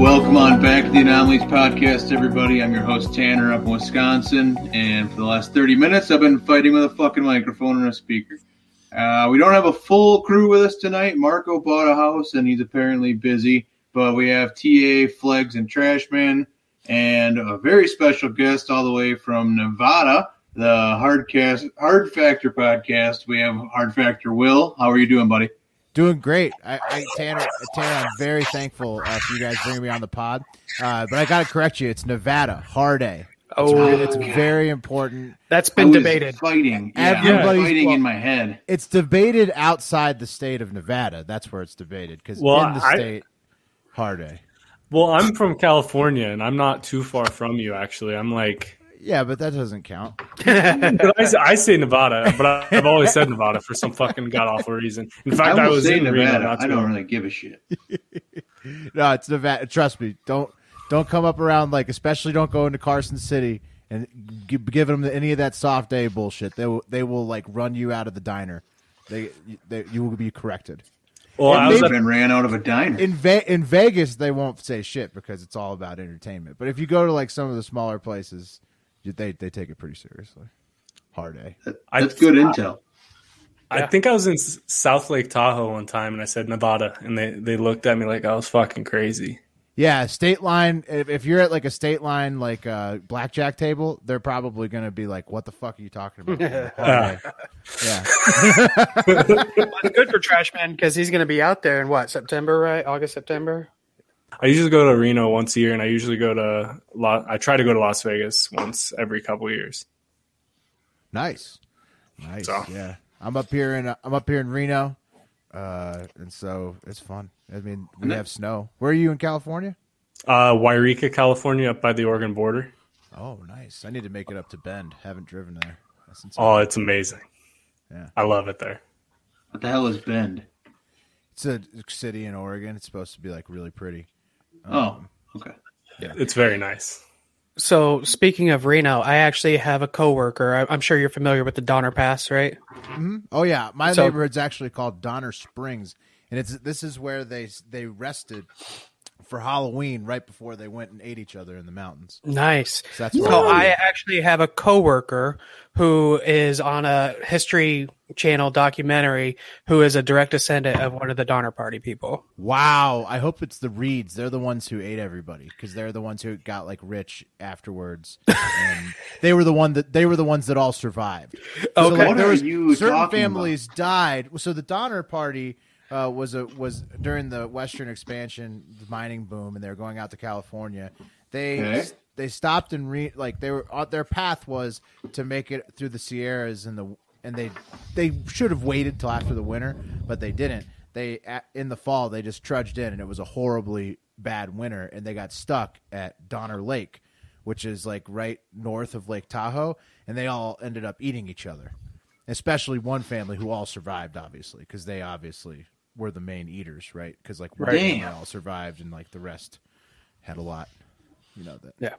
Welcome on back to the Anomalies Podcast, everybody. I'm your host, Tanner, up in Wisconsin. And for the last 30 minutes, I've been fighting with a fucking microphone and a speaker. Uh, we don't have a full crew with us tonight. Marco bought a house and he's apparently busy. But we have TA, Flegs, and Trashman, and a very special guest all the way from Nevada, the Hardcast Hard Factor podcast. We have Hard Factor Will. How are you doing, buddy? Doing great. I, I Tanner, Tanner, I'm very thankful uh, for you guys bringing me on the pod. Uh, but I got to correct you. It's Nevada, Hardé. Oh, It's very important. That's been was debated. Fighting. Yeah, Everybody's- fighting well- in my head. It's debated outside the state of Nevada. That's where it's debated because Well, in the I- state, Hardé. Well, I'm from California, and I'm not too far from you. Actually, I'm like, Yeah, but that doesn't count. I, say- I say Nevada, but I, I've always said Nevada for some fucking god awful reason. In fact, I I, was say in Reno. Nevada. Not I don't long. really give a shit. No, it's Nevada. Trust me. Don't don't come up around like, especially don't go into Carson City and gi- give them any of that soft A bullshit. They will they will like run you out of the diner. They, they you will be corrected. Well, I was I've been ran out of a diner. in Ve- in Vegas they won't say shit because it's all about entertainment. But if you go to like some of the smaller places, you- they they take it pretty seriously. Hard A. I- That's good intel. I think I was in South Lake Tahoe one time, and I said Nevada, and they they looked at me like I was fucking crazy. Yeah, state line. If, if you're at like a state line like uh, blackjack table, they're probably going to be like, "What the fuck are you talking about?" Hard A. yeah, It's good for Trashman because he's going to be out there in what September, right? August, September. I usually go to Reno once a year, and I usually go to La- I try to go to Las Vegas once every couple years. nice, nice. So. Yeah, I'm up here in uh, I'm up here in Reno, uh, and so it's fun. I mean, we have snow. Where are you in California? Uh, Yreka, California, up by the Oregon border. Oh, nice. I need to make it up to Bend. Haven't driven there. That's. Oh, it's amazing. Yeah. I love it there. What the hell is Bend? It's a city in Oregon. It's supposed to be like really pretty. Oh, um, okay. Yeah. It's very nice. So speaking of Reno, I actually have a coworker. I- I'm sure you're familiar with the Donner Pass, right? Mm-hmm. Oh yeah, my So- neighborhood's actually called Donner Springs, and it's this is where they they rested for Halloween right before they went and ate each other in the mountains. Nice. So that's So I actually have a coworker who is on a History Channel documentary who is a direct descendant of one of the Donner Party people. wow. I hope it's the Reeds. They're the ones who ate everybody because they're the ones who got like rich afterwards, and they were the one that they were the ones that all survived. So, Okay. like, What there are was you certain talking families died. So the Donner Party uh, was a was during the Western expansion the mining boom, and they were going out to California. They Okay. they stopped and re like they were uh, their path was to make it through the Sierras and the and they they should have waited till after the winter, but they didn't. They in the fall they just trudged in, and it was a horribly bad winter, and they got stuck at Donner Lake, which is like right north of Lake Tahoe, and they all ended up eating each other. Especially one family who all survived, obviously, because they obviously were the main eaters, right? Because like one Right. Damn. all survived, and like the rest had a lot. You know that. Yeah.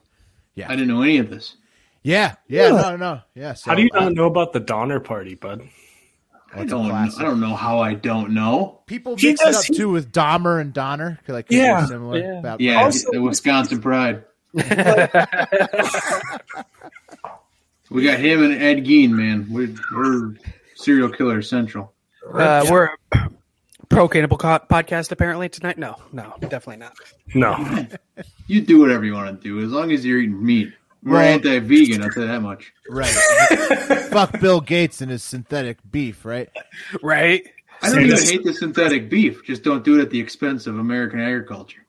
Yeah. I didn't know any of this. Yeah, yeah, no, no, yeah. So, How do you uh, not know about the Donner Party, bud? I don't. classic. I don't know how I don't know. people He mix it does- up too with Dahmer and Donner? 'cause, Like, 'cause Yeah, they're similar. yeah. About- Yeah, Also- the Wisconsin Pride. we got him and Ed Gein, man. We're, we're serial killer central. Uh, We're a pro cannibal co- podcast apparently tonight. No, no, definitely not. No. You do whatever you want to do as long as you're eating meat. We're Well- anti-vegan. I'll tell you that much. right. Fuck Bill Gates and his synthetic beef, right? Right? I don't See, even hate the synthetic beef. Just don't do it at the expense of American agriculture.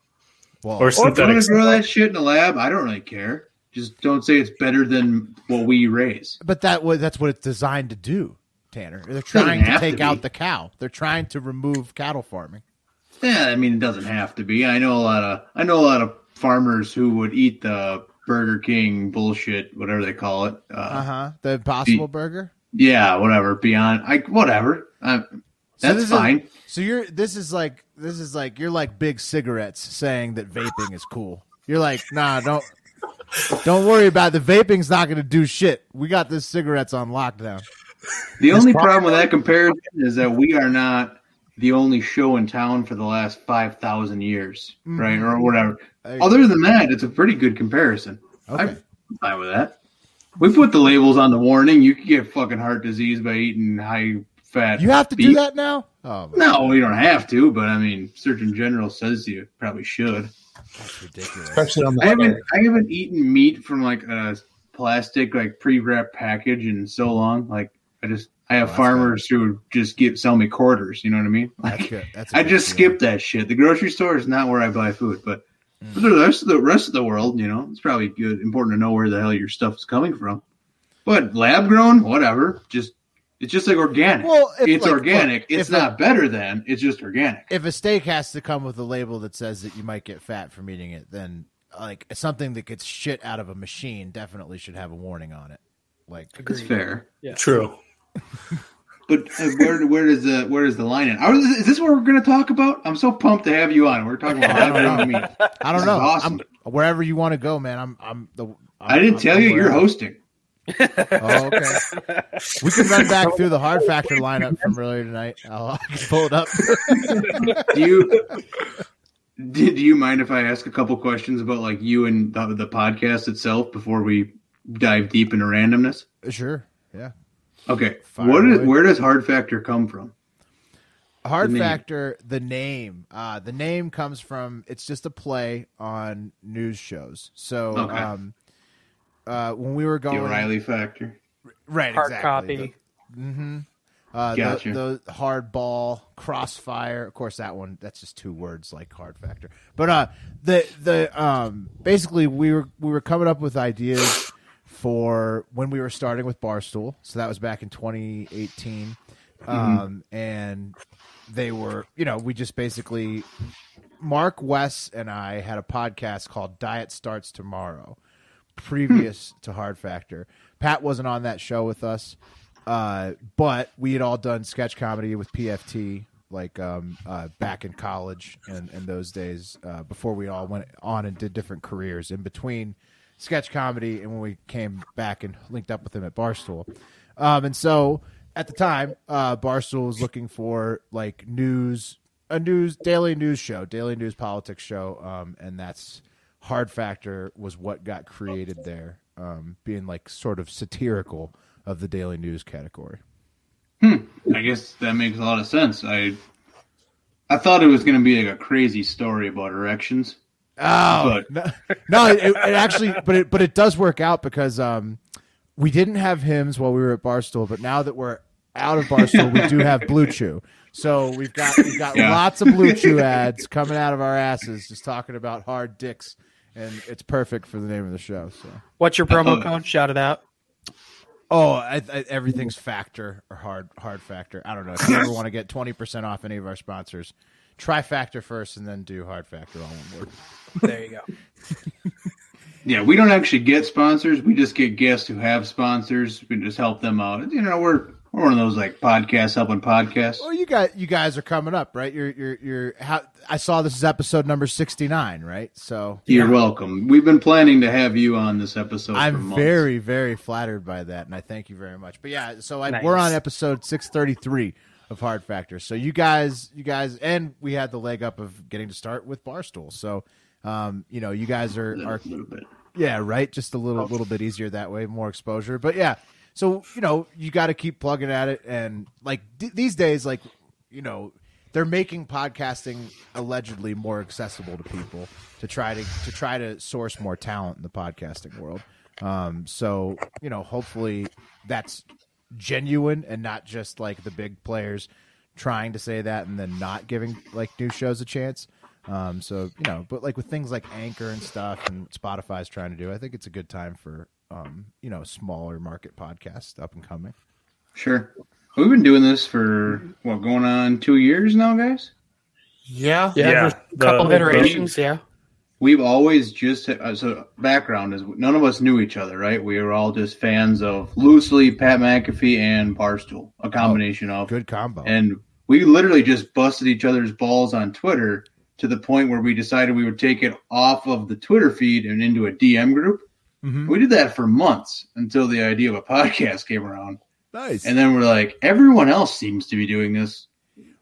Well, Or Or if you want to grow that shit in a lab, I don't really care. Just don't say it's better than what we raise. but that was that's what it's designed to do, Tanner. They're trying to have to take out the cow. They're trying to remove cattle farming. Yeah, I mean it doesn't have to be. I know a lot of I know a lot of farmers who would eat the Burger King bullshit, whatever they call it. Uh, Uh huh. The Impossible Be- Burger. Yeah, whatever. Beyond, I whatever. So that's is- fine. So you're this is like this is like you're like big cigarettes saying that vaping is cool. You're like, nah, don't don't worry about it. the vaping's not going to do shit. We got this cigarettes on lockdown. The only problem with that comparison is that we are not the only show in town for the last five thousand years, mm-hmm. right, or whatever. There you Other than that, it's a pretty good comparison. Okay. I'm fine with that. We put the labels on the warning. You can get fucking heart disease by eating high fat. You have to do that now. Oh, my- No, you don't have to, but I mean, Surgeon General says you probably should. that's ridiculous. especially on the I haven't I haven't eaten meat from like a plastic like pre-wrapped package in so long. Like I just I have that's farmers who just get sell me quarters. You know what I mean? That's Like good. That's a I good just feeling. skip that shit. The grocery store is not where I buy food, but Mm. for the rest of the rest of the world, you know, it's probably good important to know where the hell your stuff is coming from. But lab grown, whatever. Just it's just like organic. Well, if, it's like, organic. look, it's if a- not better than. It's just organic. If a steak has to come with a label that says that you might get fat from eating it, then like something that gets shit out of a machine definitely should have a warning on it. Like That's fair. Yeah. True. But uh, where where does the where does the line end? Are, is this what we're going to talk about? I'm so pumped to have you on. We're talking about I don't grown. I don't know. awesome. I'm wherever you want to go, man. I'm I'm the. I'm, I didn't I'm- tell I'm you you're hosting. Oh, okay. we can run back through the hard factor lineup from earlier tonight. I'll, pull it up. Do you did do you mind if I ask a couple questions about like you and the, the podcast itself before we dive deep into randomness? sure. Yeah. Okay. Fire what is, where does hard factor come from? Hard The name. factor, the name. Uh, the name comes from. It's just a play on news shows. So, Okay. um, uh, when we were going, The going, O'Reilly factor. right, Hard exactly. copy. Mm-hmm. Uh, Gotcha. the, the hard ball, crossfire. Of course, that one. That's just two words, like hard factor. But uh, the the um, basically we were we were coming up with ideas for when we were starting with Barstool. So that was back in 2018, um, and they were, you know, we just basically Mark Wes and I had a podcast called Diet Starts Tomorrow, previous to Hard Factor. Pat wasn't on that show with us, uh, but we had all done sketch comedy with PFT like um, uh, back in college and, and those days uh, before we all went on and did different careers in between sketch comedy and when we came back and linked up with him at Barstool. Um, and so at the time, uh, Barstool was looking for like news, a news daily news show, daily news politics show, um, and that's Hard Factor was what got created there, um, being like sort of satirical of the daily news category. I guess that makes a lot of sense. I I thought it was going to be like a crazy story about erections. Oh But- no, no it, it actually, but it but it does work out because um, we didn't have Hims while we were at Barstool, but now that we're out of Barstool, we do have Blue Chew. So we've got we've got Yeah. lots of Blue Chew ads coming out of our asses, just talking about hard dicks, and it's perfect for the name of the show. So What's your promo Uh-oh. code? Shout it out. oh, I, I, everything's factor or hard hard factor. I don't know if you ever want to get twenty percent off any of our sponsors. Try Factor first, and then do Hard Factor all one word. There you go. Yeah, we don't actually get sponsors. We just get guests who have sponsors. We just help them out. You know, we're we're one of those like podcasts helping podcasts. Well, you got you guys are coming up, right? You're you're you're. How, I saw this is episode number sixty nine, right? So You're welcome. We've been planning to have you on this episode. I'm months. very very flattered by that, and I thank you very much. But yeah, so I, Nice. we're on episode six thirty three of Hard Factor. So you guys, you guys, and we had the leg up of getting to start with Barstool. So um, you know, you guys are are yeah, right. Just a little little bit easier that way, more exposure. But yeah, so you know, you got to keep plugging at it, and like d- these days, like you know, they're making podcasting allegedly more accessible to people to try to to try to source more talent in the podcasting world. Um, so you know, hopefully that's genuine and not just like the big players trying to say that and then not giving like new shows a chance. Um, so you know, but like with things like Anchor and stuff, and Spotify's trying to do, I think it's a good time for um, you know, smaller market podcasts up and coming. Sure. We've been doing this for what going on two years now, guys. Yeah. Yeah, a couple the- iterations. Yeah. We've always just uh, so background is none of us knew each other, right? We were all just fans of loosely Pat McAfee and Barstool, a combination of Good combo. and we literally just busted each other's balls on Twitter to the point where we decided we would take it off of the Twitter feed and into a DM group. Mhm. We did that for months until the idea of a podcast came around. Nice. And then we're like, everyone else seems to be doing this.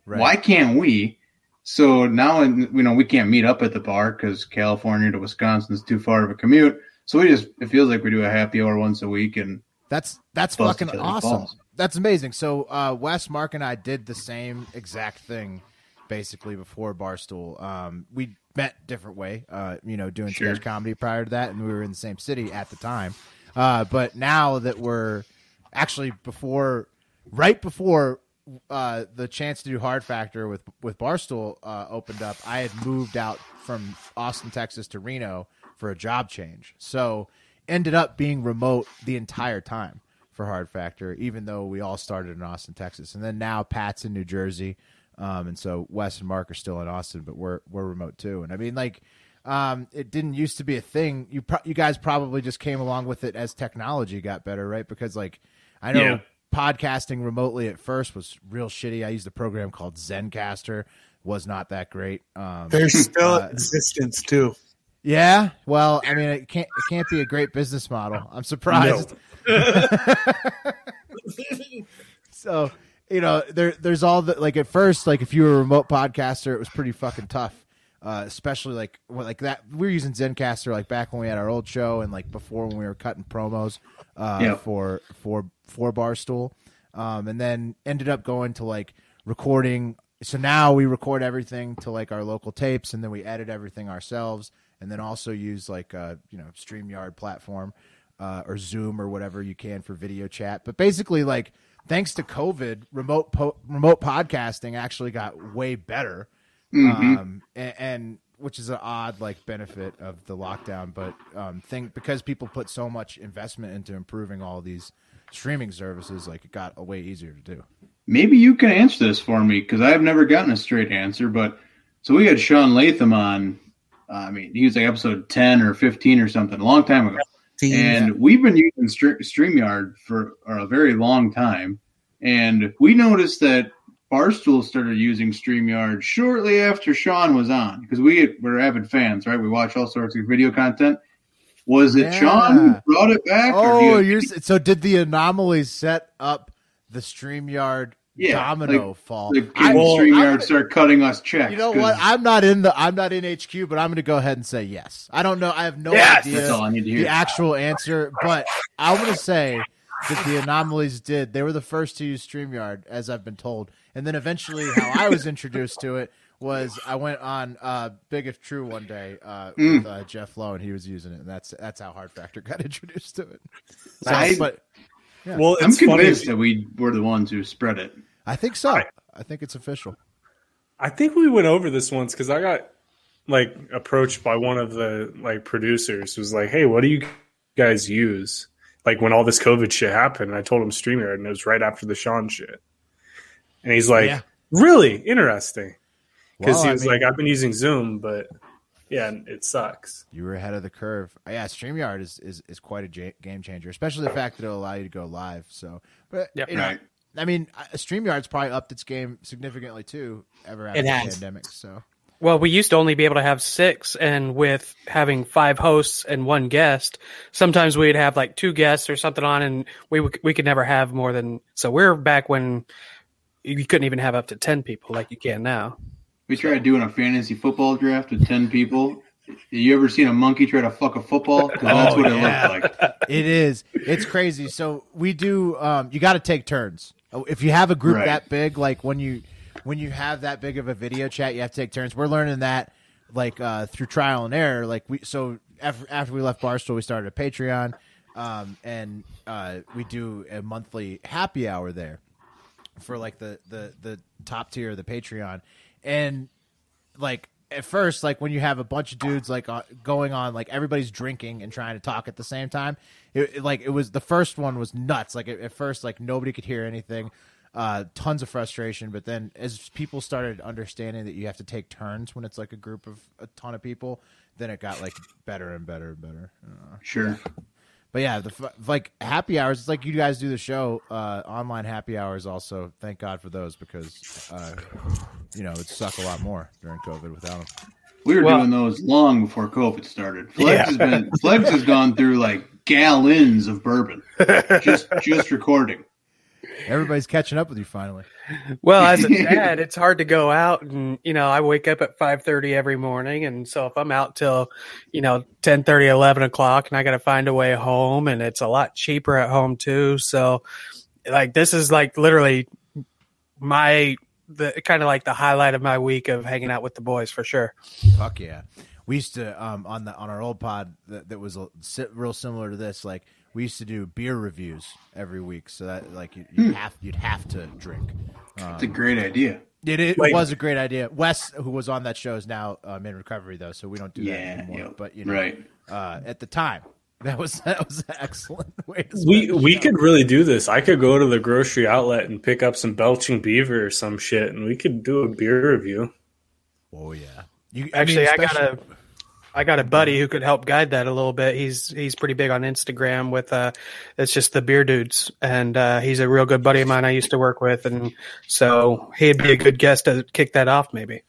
Right. Why can't we? So now, and you know, we can't meet up at the bar because California to Wisconsin is too far of a commute. So we just, it feels like we do a happy hour once a week. And That's that's fucking awesome. balls. That's amazing. So uh, Wes, Mark, and I did the same exact thing basically before Barstool. Um, we met different way, uh, you know, doing Sure. stage comedy prior to that, and we were in the same city at the time. Uh, but now that we're actually before, right before uh, the chance to do Hard Factor with with Barstool uh, opened up, I had moved out from Austin, Texas to Reno for a job change. So ended up being remote the entire time for Hard Factor, even though we all started in Austin, Texas, and then now Pat's in New Jersey, um, and so Wes and Mark are still in Austin, but we're we're remote too. And I mean, like, um, it didn't used to be a thing. You pro- you guys probably just came along with it as technology got better, right? Because like, I know Yeah. Podcasting remotely at first was real shitty. I used a program called Zencastr, was not that great. Um, There's still Uh, existence too. yeah, well, I mean, it can't it can't be a great business model. I'm surprised. so you know, there there's all the like at first, like if you were a remote podcaster, it was pretty fucking tough. Uh, especially like like that we were using Zencastr like back when we had our old show and like before when we were cutting promos uh, Yeah. for for for Barstool, um, and then ended up going to like recording. So now we record everything to like our local tapes, and then we edit everything ourselves, and then also use like a you know Streamyard platform uh, or Zoom or whatever you can for video chat. But basically, like thanks to COVID, remote po- remote podcasting actually got way better, um, and, and which is an odd like benefit of the lockdown. But um, think because people put so much investment into improving all these streaming services, like it got a way easier to do. maybe you can answer this for me because I have never gotten a straight answer. But so we had Sean Latham on. Uh, I mean, he was like episode 10 or 15 or something a long time ago. And we've been using Stre- StreamYard for a very long time. And we noticed that Barstool started using StreamYard shortly after Sean was on because we were avid fans, right? We watch all sorts of video content. Was it Yeah. Sean who brought it back? Oh, you- you're so did the anomalies set up the Streamyard Yeah, domino like- fall? like, I- I'm StreamYard gonna- start cutting us checks? You know what? I'm not in the I'm not in HQ, but I'm going to go ahead and say yes. I don't know. I have no Yes! idea That's all I need to hear. the actual answer, but I want to say that the anomalies did. They were the first to use Streamyard, as I've been told, and then eventually, how I was introduced to it was I went on uh, Big If True one day uh, Mm. with uh, Jeff Lowe, and he was using it, and that's that's how Hard Factor got introduced to it. So, I- but Well, I'm it's funny. that we were the ones who spread it. I think so. I think it's official. I think we went over this once because I got like approached by one of the like producers who was like, "Hey, what do you guys use?" Like when all this COVID shit happened, and I told him StreamYard, and it was right after the Sean shit. And he's like, Yeah. "Really interesting," because Well, he I was mean- like, "I've been using Zoom, but yeah, it sucks." You were ahead of the curve. Yeah, StreamYard is, is, is quite a game changer, especially the fact that it'll allow you to go live. So, but Yep. you know, Right. I mean, uh, StreamYard's probably upped its game significantly too. Ever after It the has. pandemic, so Well, we used to only be able to have six, and with having five hosts and one guest, sometimes we'd have like two guests or something on, and we would- we could never have more than. So we're back when you couldn't even have up to ten people like you can now. We tried doing a fantasy football draft with 10 people. You ever seen a monkey try to fuck a football? that's Oh, what yeah. it looked like. it is. It's crazy. So we do. Um, you got to take turns. If you have a group Right. that big, like when you when you have that big of a video chat, you have to take turns. We're learning that like uh, through trial and error. Like we so after after we left Barstool, we started a Patreon, um, and uh, we do a monthly happy hour there for like the the the top tier of the Patreon, and like at first, like when you have a bunch of dudes like uh, going on, like everybody's drinking and trying to talk at the same time. It, it- like it was the first one was nuts. Like at, at first, like nobody could hear anything. Uh, tons of frustration, but then as people started understanding that you have to take turns when it's like a group of a ton of people, then it got like better and better and better. Uh, Sure. But yeah, the like happy hours. It's like you guys do the show, uh, online happy hours. Also, thank God for those because uh, you know it'd suck a lot more during COVID without them. We were Well- doing those long before COVID started. Flegs Yeah. has been Flegs has gone through like gallons of bourbon just just recording. Everybody's catching up with you finally. Well, as a dad, it's hard to go out and, you know, I wake up at 5:30 every morning and so if I'm out till, you know, 10:30, 11 o'clock and I got to find a way home and it's a lot cheaper at home too. So like this is like literally my the kind of like the highlight of my week of hanging out with the boys for sure. Fuck yeah. We used to um on the on our old pod that, that was a, real similar to this. Like we used to do beer reviews every week, so that like you, Hmm. you'd have you'd have to drink. It's a great idea. It, it Like- was a great idea. Wes, who was on that show, is now um, in recovery though, so we don't do that anymore. yeah, But you know, right. uh, at the time, that was that was an excellent way. To We we could really do this. I could go to the grocery outlet and pick up some belching beaver or some shit, and we could do a beer review. Oh yeah. You Actually, I, got especially- a I got a buddy who could help guide that a little bit. He's he's pretty big on Instagram with uh it's just the beer dudes and uh he's a real good buddy of mine I used to work with and so he'd be a good guest to kick that off maybe.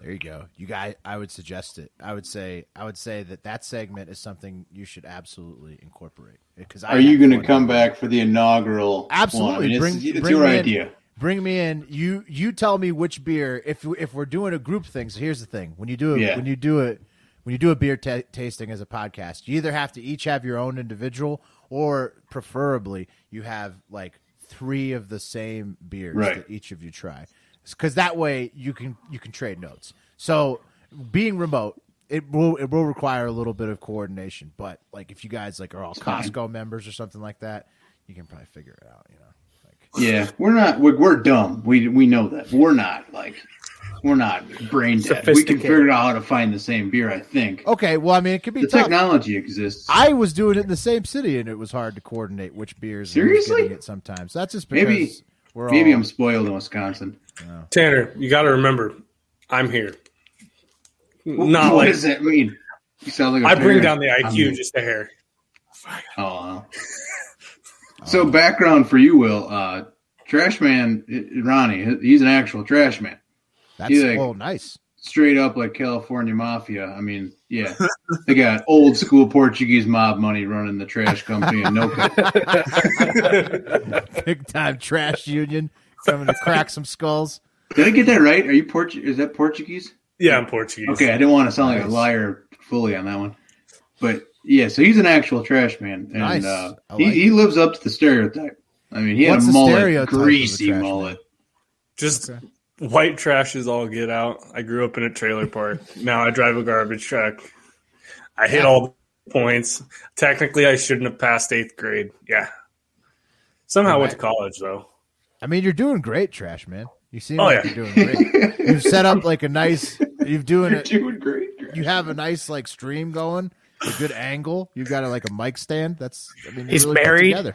There you go. You guys, I would suggest it. I would say, I would say that that segment is something you should absolutely incorporate. Because Are you going to come back for the inaugural? Absolutely. One? I mean, Bring- it's, it's bring your me in. idea. Bring me in. You you tell me which beer. If if we're doing a group thing, so here's the thing: when you do it, Yeah. when you do it, when you do a beer ta tasting as a podcast, you either have to each have your own individual, or preferably you have like three of the same beers Right. that each of you try, because that way you can you can trade notes. So being remote. It will it will require a little bit of coordination, but like if you guys like are all. Costco members or something like that, you can probably figure it out. You know, like Yeah, we're not. We're, we're dumb. We we know that. We're not like we're not brain dead. We can figure out how to find the same beer. I think Okay, well, I mean, it could be the tough. technology exists. I was doing it in the same city, and it was hard to coordinate which beers. I was Seriously? getting it sometimes. That's just because Maybe- we're Maybe all, I'm spoiled in Wisconsin. Tanner, you got to remember, I'm here. Not what like does that mean? You sound like a I bring down the I'm IQ just a hair. Oh. wow. so background for you, Will. Uh, trash man Ronnie. He's an actual trash man. That's you like- well, nice. Straight up like California mafia. I mean, yeah, they got old school Portuguese mob money running the trash company in no Big time trash union coming to crack some skulls. Did I get that right? Are you Portuguese? Is that Portuguese? Yeah, I'm Portuguese. Okay, I didn't want to sound like a liar fully on that one, but yeah. So he's an actual trash man, and Nice. uh, I he, like he lives up to the stereotype. I mean, he had a the mullet, a greasy trash man? mullet. Just Okay. White trash is all get out. I grew up in a trailer park. now I drive a garbage truck. I hit Yeah. all the points. Technically, I shouldn't have passed eighth grade. Yeah. Somehow went to college though. I mean, you're doing great, trash man. You seem Oh, like yeah. you're doing great. You've set up like a nice. You've doing You're it. doing great. You have a nice like stream going. A good angle. You've got a, like a mic stand. That's. I mean, you're He's really married. Together.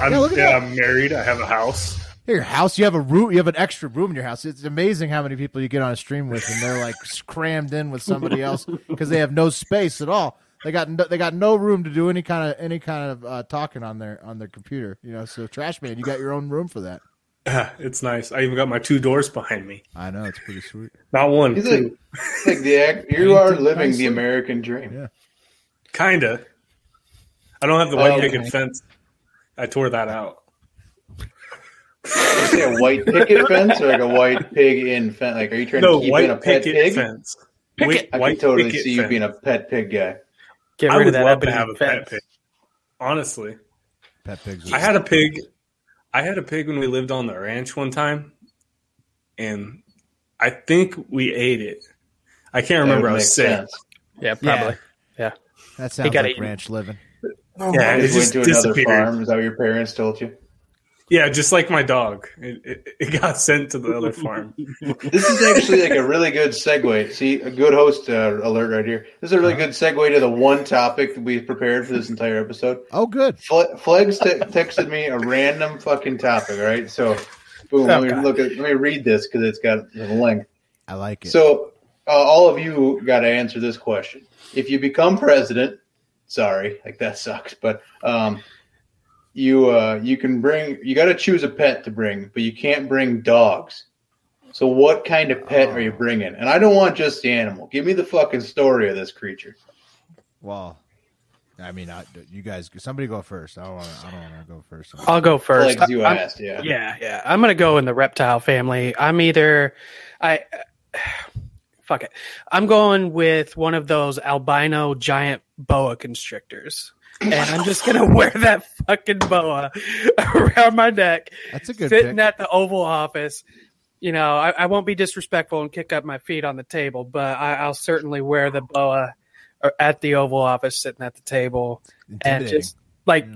I'm, Yeah, yeah. I'm married. I have a house. Your house, you have a room, you have an extra room in your house. It's amazing how many people you get on a stream with, and they're like crammed in with somebody else because they have no space at all. They got no, they got no room to do any kind of any kind of uh, talking on their on their computer. You know, so trash man, you got your own room for that. it's nice. I even got my two doors behind me. I know it's pretty sweet. Not one, He's two. like, like the act, you are living the American dream. Yeah. Kinda. I don't have the white Oh, picket okay. fence. I tore that out. Is it a white picket fence or like a white pig in fence? Like, are you trying No to keep in a white pet picket pig? fence. Picket. White, I white can totally see you fence. being a pet pig guy. Get I would of that love to ebony have a pet pig. Honestly, Pet pigs. I had a pig. I had a pig when we lived on the ranch one time, and I think we ate it. I can't remember. That I would was sick. sense. Yeah, probably. Yeah. that sounds got like eaten. ranch living. Yeah, You it just just went to another farm. Is that what your parents told you? Yeah, just like my dog. It, it, it got sent to the other farm. This is actually like a really good segue. See, a good host uh, alert right here. This is a really Uh-huh. good segue to the one topic that we prepared for this entire episode. Oh, good. Fle- Flegs te- texted me a random fucking topic. All right, so boom. let me Okay. look at. Let me read this because it's got a link. I like it. So uh, all of you got to answer this question. If you become president, sorry, like that sucks, but um, you uh, you can bring you got to choose a pet to bring, but you can't bring dogs. So what kind of pet are you bringing? And I don't want just the animal. Give me the fucking story of this creature. Well, I mean, I, you guys, somebody go first. I don't want to. I don't want to go first. I'll go first. Like you I'm- asked, yeah. Yeah, yeah. I'm gonna go in the reptile family. I'm either I fuck it. I'm going with one of those albino giant boa constrictors. And I'm just gonna wear that fucking boa around my neck, That's a good sitting pick. at the Oval Office. You know, I, I won't be disrespectful and kick up my feet on the table, but I, I'll certainly wear the boa uh, at the Oval Office, sitting at the table and just like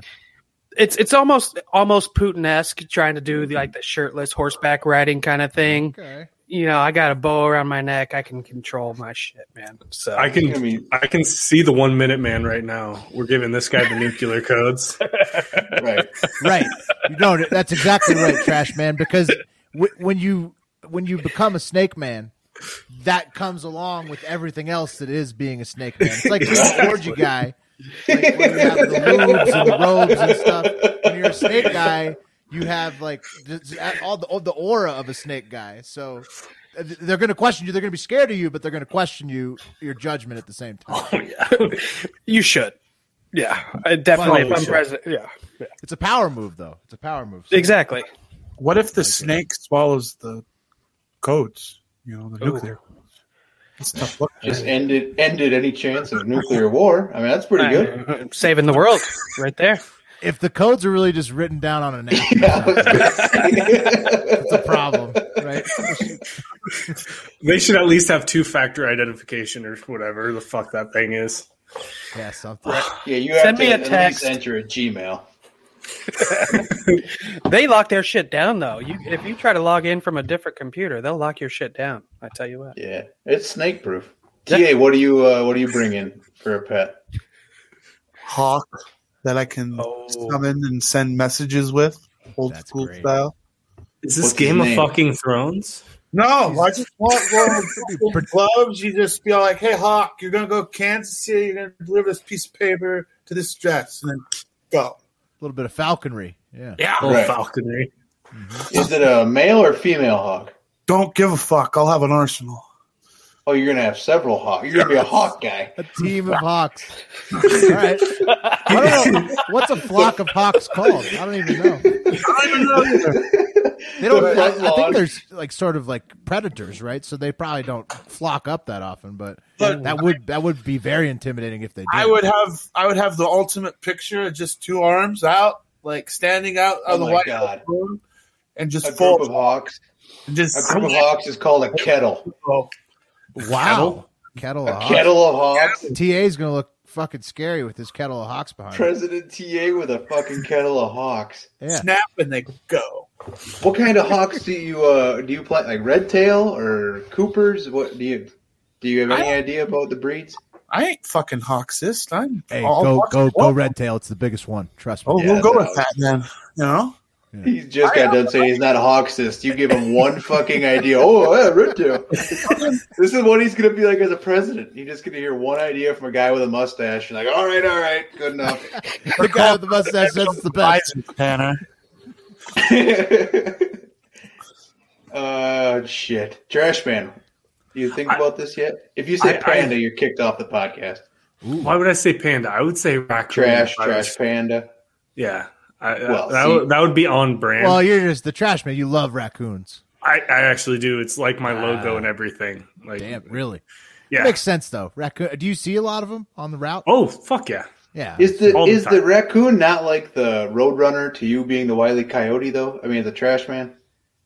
it's it's almost almost Putin esque trying to do the, like the shirtless horseback riding kind of thing. okay. You know, I got a bow around my neck. I can control my shit, man. So I can I mean- I can see the one minute man right now. We're giving this guy the nuclear codes. Right. right. No, that's exactly right, Trash Man. Because w- when you when you become a snake man, that comes along with everything else that is being a snake man. It's like being an orgy guy. Like when you have the lubes and the robes and stuff. When you're a snake guy, you have like th- all the all the aura of a snake guy. So they're going to question you. They're going to be scared of you, but they're going to question you your judgment at the same time. Oh yeah, you should, yeah, I definitely. If I'm should. president, yeah, It's a power move, though. It's a power move. exactly. What if the snake swallows the codes? You know, the Ooh. nuclear codes. It's tough look. Just ended ended any chance of nuclear war. I mean, that's pretty good. Uh, saving the world, right there. If the codes are really just written down on a napkin, Yeah. it's a problem, right? They should at least have two factor identification or whatever the fuck that thing is. Yeah, something. yeah, you have Send to me a text. enter a Gmail. They lock their shit down though. You if you try to log in from a different computer, they'll lock your shit down. I tell you what. Yeah, it's snake proof. Ta, what do you uh, what do you bring in for a pet? Hawk that I can Oh. summon and send messages with, old That's school great. style. Is this What's Game of fucking Thrones? No, I just want one with gloves. You just be like, "Hey, Hawk, you're gonna go Kansas City. You're gonna deliver this piece of paper to this address, and then go." A little bit of falconry. Yeah. Yeah. Right. falconry. Is it a male or female hawk? Don't give a fuck. I'll have an arsenal. Oh, you're gonna have several hawks. You're gonna be a hawk guy. A team of hawks. All right. I don't know. What's a flock of hawks called? I don't even know. I don't even know either. They don't. The I, I think there's like sort of like predators, right? So they probably don't flock up that often. But But- that would that would be very intimidating if they did. I would have I would have the ultimate picture of just two arms out, like standing out Oh the my white God. room, and just A full group of hawks. and just A group of hawks is called a kettle. Oh. Wow. Kettle, A of hawks. kettle of hawks. TA is going to look fucking scary with this kettle of hawks behind. him. President TA with a fucking kettle of hawks. Yeah. snap and they go. What kind of hawks do you uh do you plant? Like red tail or Coopers? What do you do? You have any I- idea about the breeds? I ain't fucking hawksist. I'm Hey, all go go go red tail. It's the biggest one. Trust me. Oh, Yeah, we'll go with that then. You know, He's just got done saying he's not a hawksist. You give him one fucking idea. Oh, yeah, red tail. this is what he's gonna be like as a president. You're just gonna hear one idea from a guy with a mustache. You're like, all right, all right, good enough. the guy with the mustache says it's the best. Isaac Tanner. uh, shit. Trash man. Do you think about this yet? If you say I- I- panda, you're kicked off the podcast. Why would I say panda? I would say raccoon. Trash, trash panda. Yeah. I, Well, that, see- would, that would be on brand. Well, you're just the trash man. You love raccoons. I, I actually do. It's like my logo Wow. and everything. Like, Damn, really? yeah. Makes sense though. Raccoon. Do you see a lot of them on the route? oh, fuck yeah. Yeah. Is the the is the raccoon not like the roadrunner to you being the wily coyote though? I mean, the trash man.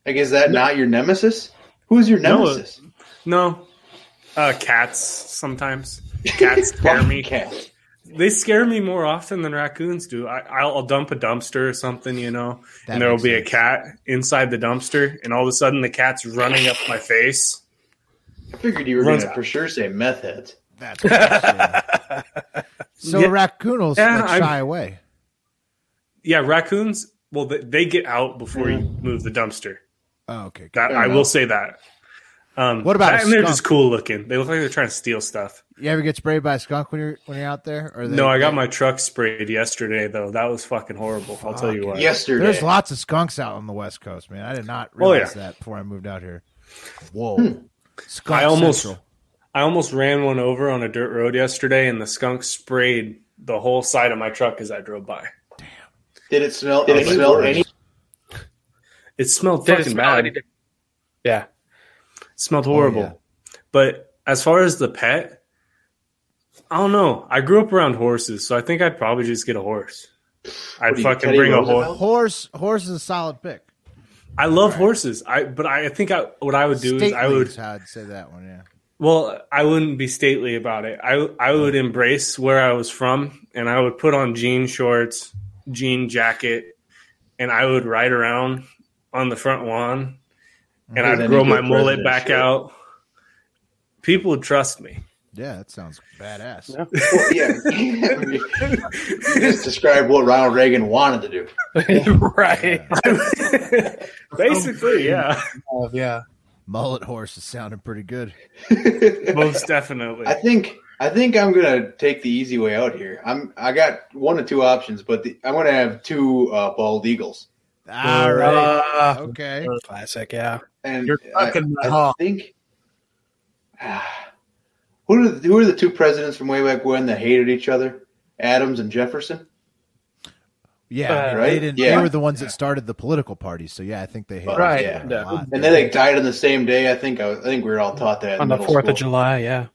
Like, is that not your nemesis? Who's your nemesis? No. Uh, cats sometimes. Cats scare me. Cat. They scare me more often than raccoons do. I, I'll, I'll dump a dumpster or something, you know, That and there will makes be a cat inside the dumpster, and all of a sudden the cat's running up my face. I figured you were going to for sure say meth heads. That's what I'm saying. So Yeah. a raccoon will Yeah, like, I'm- shy away. Yeah, raccoons. Well, they, they get out before you move the dumpster. Oh, okay. That I enough. will say that. Um, What about a and they're just cool looking. They look like they're trying to steal stuff. You ever get sprayed by a skunk when you're when you're out there? Or they, No, I got they- my truck sprayed yesterday though. That was fucking horrible. I'll tell you what. Yesterday. There's lots of skunks out on the West Coast, man. I did not Oh, yeah. realize that before I moved out here. Whoa, hmm. skunk I almost- central. I almost ran one over on a dirt road yesterday, and the skunk sprayed the whole side of my truck as I drove by. Damn. Did it smell? Did it smell worse? any- It smelled Did it fucking smell bad. any? Yeah. It smelled oh, horrible. yeah. But as far as the pet, I don't know. I grew up around horses, so I think I'd probably just get a horse. I'd fucking Teddy bring a horse. Horse horse is a solid pick. I love horses. I but I think I what I would do is I would Stately how I'd say that one. Yeah. Well, I wouldn't be stately about it. I I would embrace where I was from, and I would put on jean shorts, jean jacket, and I would ride around on the front lawn, and I'd grow my mullet back should. out. People would trust me. Yeah, that sounds badass. Well, yeah. you just described what Ronald Reagan wanted to do. right. Basically, yeah, Uh, yeah. Mullet horse is sounding pretty good. most definitely. I think I think I'm gonna take the easy way out here. I'm I got one of two options, but the, I'm gonna have two uh, bald eagles, All right. Uh, Okay. classic, yeah. and You're I, fucking I hawk. think who are the, who are the two presidents from way back when that hated each other? Adams and Jefferson. Yeah, I mean, Right? they didn't. Yeah. They were the ones that started the political parties. So yeah, I think they hate Right. each other a Yeah. lot. And then they died on the same day. I think I, I think we were all taught that On the 4th of July, yeah.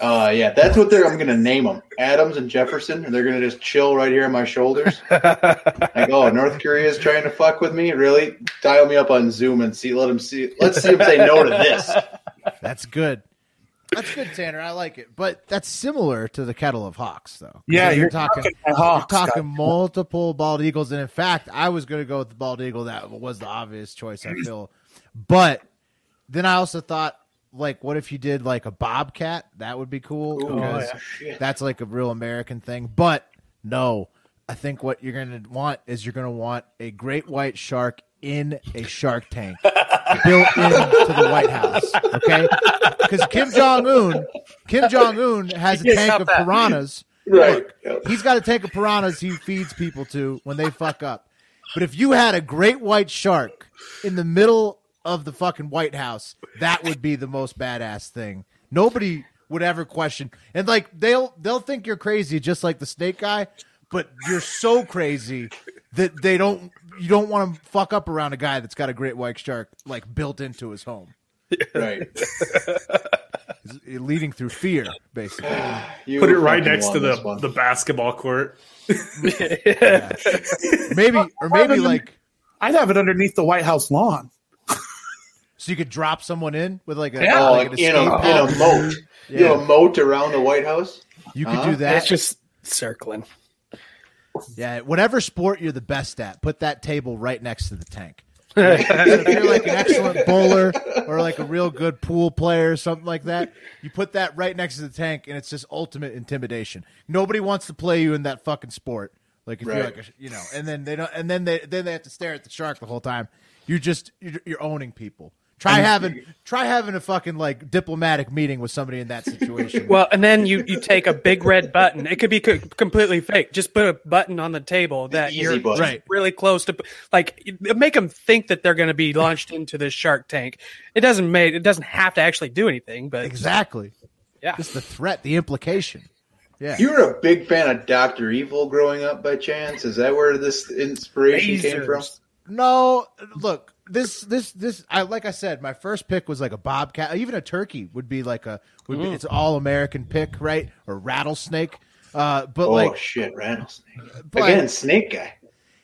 Uh, yeah, that's what they're. I'm gonna name them Adams and Jefferson, and they're gonna just chill right here on my shoulders. like, oh, North Korea is trying to fuck with me. Really? Dial me up on Zoom and see. Let them see. Let's see if they no to this. That's good. That's good, Tanner. I like it. But that's similar to the kettle of hawks, though. Yeah, you're, you're talking. talking You're hawks, talking multiple bald eagles, and in fact, I was going to go with the bald eagle. That was the obvious choice. I feel, but then I also thought, like, what if you did like a bobcat? That would be cool. because oh, shit. That's like a real American thing. But no, I think what you're going to want is you're going to want a great white shark in a shark tank built into the White House. Okay, because Kim Jong Un, Kim Jong Un has a tank of that. piranhas. Right. Look, he's got a tank of piranhas he feeds people to when they fuck up. But if you had a great white shark in the middle of the fucking White House, that would be the most badass thing. Nobody would ever question. And like they'll they'll think you're crazy just like the snake guy, but you're so crazy that they don't you don't want to fuck up around a guy that's got a great white shark like built into his home. Right. Leading through fear, basically. You Put it right next to the one. the basketball court. Maybe or maybe like I'd have it underneath the White House lawn. so you could drop someone in with like a, Yeah. Oh, like like an in a, in a moat. You know, a moat around the White House. You could Huh? do uh-huh. that. It's just circling. Yeah, whatever sport you're the best at, put that table right next to the tank. If you're like an excellent bowler or like a real good pool player or something like that, you put that right next to the tank, and it's just ultimate intimidation. Nobody wants to play you in that fucking sport. Like if you're like a, you know, and then they don't, and then they then they have to stare at the shark the whole time. You're just you're, you're owning people. Try having try having a fucking like diplomatic meeting with somebody in that situation. Well, and then you, you take a big red button. It could be co- completely fake. Just put a button on the table that easy you're. Right. really close to, like make them think that they're going to be launched into this Shark Tank. It doesn't make it doesn't have to actually do anything, but exactly. yeah, Just the threat, the implication. Yeah. You were a big fan of Doctor Evil growing up, by chance? Is that where this inspiration came from? No, look, this this this I like I said, my first pick was like a bobcat, even a turkey would be like a would be, it's all American pick, right? Or rattlesnake. Uh but Oh like shit, rattlesnake but- again, snake guy.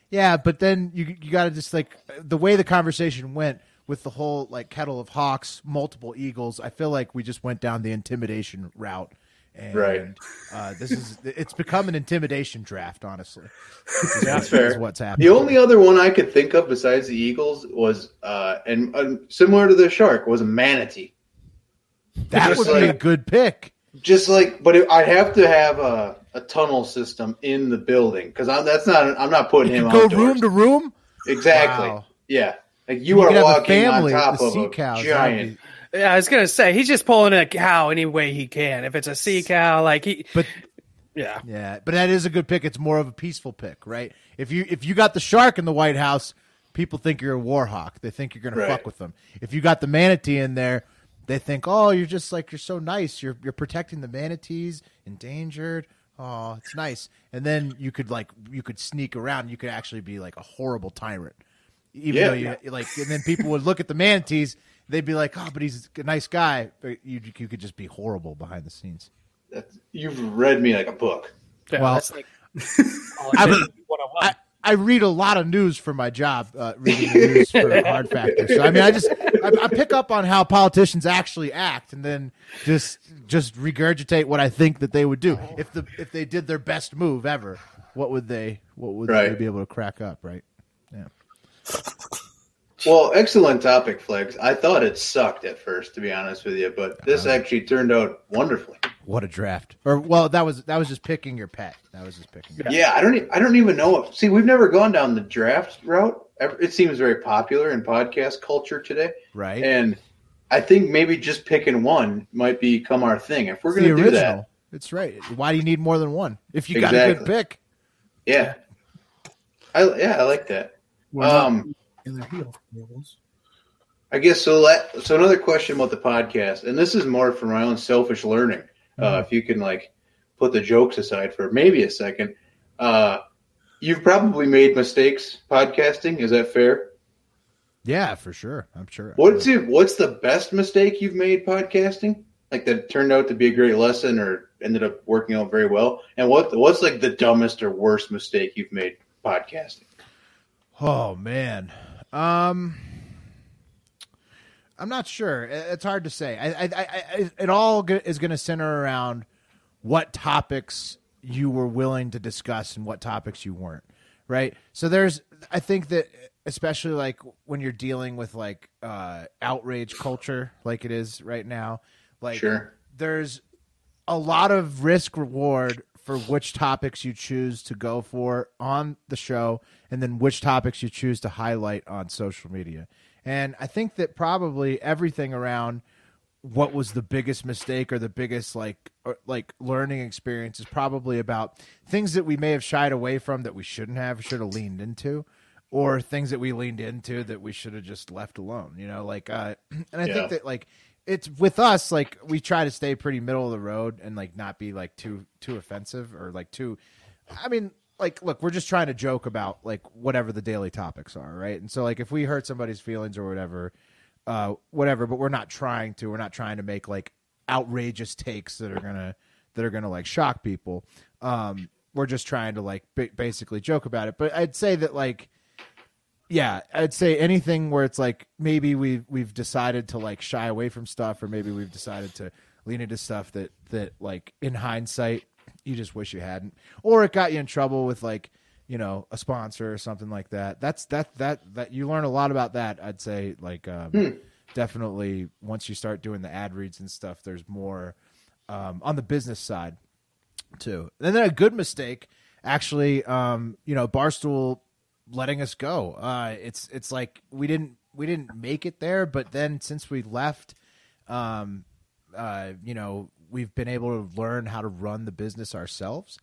yeah, but then you you got to just like the way the conversation went with the whole like kettle of hawks, multiple eagles. I feel like we just went down the intimidation route. And, Right. Uh, this is it's become an intimidation draft, honestly. That's fair. Is what's happening. The only other one I could think of besides the Eagles was, uh, and uh, similar to the shark, was a manatee. that just would be a good pick. Just like, but it, I'd have to have a, a tunnel system in the building because I'm that's not I'm not putting him Go outdoors. room to room. exactly. Wow. Yeah, like you, You are a walking family, on top the of a cows. giant. Yeah, I was gonna say he's just pulling a cow any way he can. If it's a sea cow, like he, But yeah, Yeah, but that is a good pick. It's more of a peaceful pick, right? If you if you got the shark in the White House, people think you're a war hawk. They think you're going Right. to fuck with them. If you got the manatee in there, they think, "Oh, you're just like you're so nice. You're you're protecting the manatees endangered. Oh, it's nice." And then you could like you could sneak around. You could actually be like a horrible tyrant. Even Yeah. though you like and then people would look at the manatees, they'd be like, "Oh, but he's a nice guy." But you you could just be horrible behind the scenes. That's, you've read me like a book. yeah Well, that's like I- I, I read a lot of news for my job, uh, reading the news for Hard Factor. So I mean, I just I, I pick up on how politicians actually act, and then just just regurgitate what I think that they would do if the if they did their best move ever. What would they What would they be able to crack up? Right? Well, excellent topic, Flegs. I thought it sucked at first, to be honest with you, but this actually turned out wonderfully. What a draft! Or well, that was that was just picking your pet. That was just picking. Your Yeah, I don't. e- I don't even know. If, see, we've never gone down the draft route. It seems very popular in podcast culture today, Right? and I think maybe just picking one might become our thing. If we're going to do original. that, It's right. Why do you need more than one if you got a good pick? yeah, I yeah, I like that. Um, in their heel. Werewolves. I guess so. Let, so another question about the podcast, and this is more for my own selfish learning. Uh, if you can like put the jokes aside for maybe a second, uh, you've probably made mistakes podcasting. Is that fair? Yeah, for sure. I'm sure. What's it? What's the best mistake you've made podcasting? Like that turned out to be a great lesson, or ended up working out very well. And what what's like the dumbest or worst mistake you've made podcasting? Oh man, um, I'm not sure. It's hard to say. I, I, I, it all is going to center around what topics you were willing to discuss and what topics you weren't. Right. So there's, I think that especially like when you're dealing with like uh, outrage culture, like it is right now, like Sure. there's a lot of risk reward for which topics you choose to go for on the show and then which topics you choose to highlight on social media. And I think that probably everything around what was the biggest mistake or the biggest like or, like learning experience is probably about things that we may have shied away from that we shouldn't have should have leaned into or things that we leaned into that we should have just left alone you know like uh and i Yeah. think that like it's with us like we try to stay pretty middle of the road and like not be like too too offensive or like too i mean like look we're just trying to joke about like whatever the daily topics are right? And so like if we hurt somebody's feelings or whatever uh whatever but we're not trying to we're not trying to make like outrageous takes that are gonna that are gonna like shock people. Um we're just trying to like ba- basically joke about it. But i'd say that like yeah, I'd say anything where it's like maybe we we've decided to like shy away from stuff, or maybe we've decided to lean into stuff that that like in hindsight you just wish you hadn't, or it got you in trouble with like you know a sponsor or something like that. That's that that that you learn a lot about that. I'd say like um, definitely once you start doing the ad reads and stuff, there's more um, on the business side too. And then a good mistake, actually, um, you know, Barstool letting us go. Uh, it's it's like we didn't we didn't make it there, but then since we left, um, uh, you know, we've been able to learn how to run the business ourselves.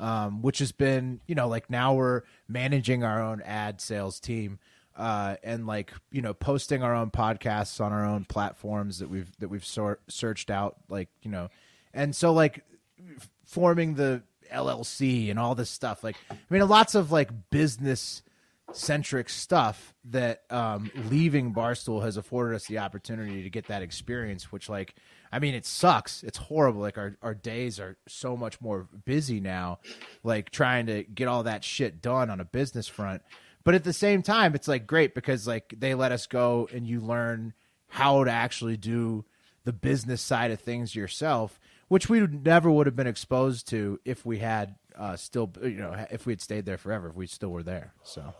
Um, which has been, you know, like now we're managing our own ad sales team, uh, and like you know, posting our own podcasts on our own platforms that we've that we've sor- searched out, like you know, and so like forming the LLC and all this stuff. Like, I mean, lots of like business centric stuff that um, leaving Barstool has afforded us the opportunity to get that experience, which like, I mean, it sucks. It's horrible. Like our, our days are so much more busy now, like trying to get all that shit done on a business front. But at the same time, it's like great because like they let us go and you learn how to actually do the business side of things yourself, which we never would have been exposed to if we had uh, still, you know, if we had stayed there forever, if we still were there. So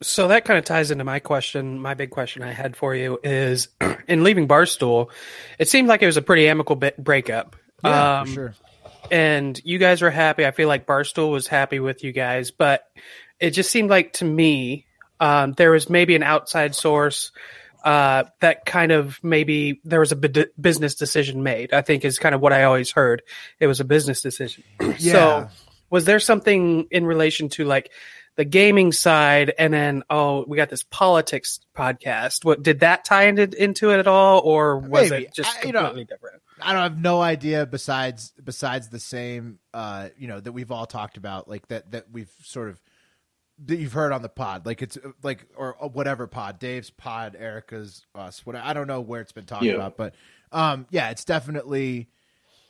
So that kind of ties into my question. My big question I had for you is in leaving Barstool, it seemed like it was a pretty amicable bit breakup. yeah, Um, for sure. and you guys were happy. I feel like Barstool was happy with you guys, but it just seemed like to me um, there was maybe an outside source uh, that kind of maybe there was a business decision made. I think is kind of what I always heard. It was a business decision. Yeah. So, was there something in relation to like the gaming side, and then oh, we got this politics podcast? What did that tie into into it at all, or was Maybe. it just I- you know, completely different? I don't have no idea besides besides the same uh you know that we've all talked about like that that we've sort of that you've heard on the pod like it's uh, like or whatever pod Dave's pod Erica's us what I don't know where it's been talked Yeah. about but um yeah it's definitely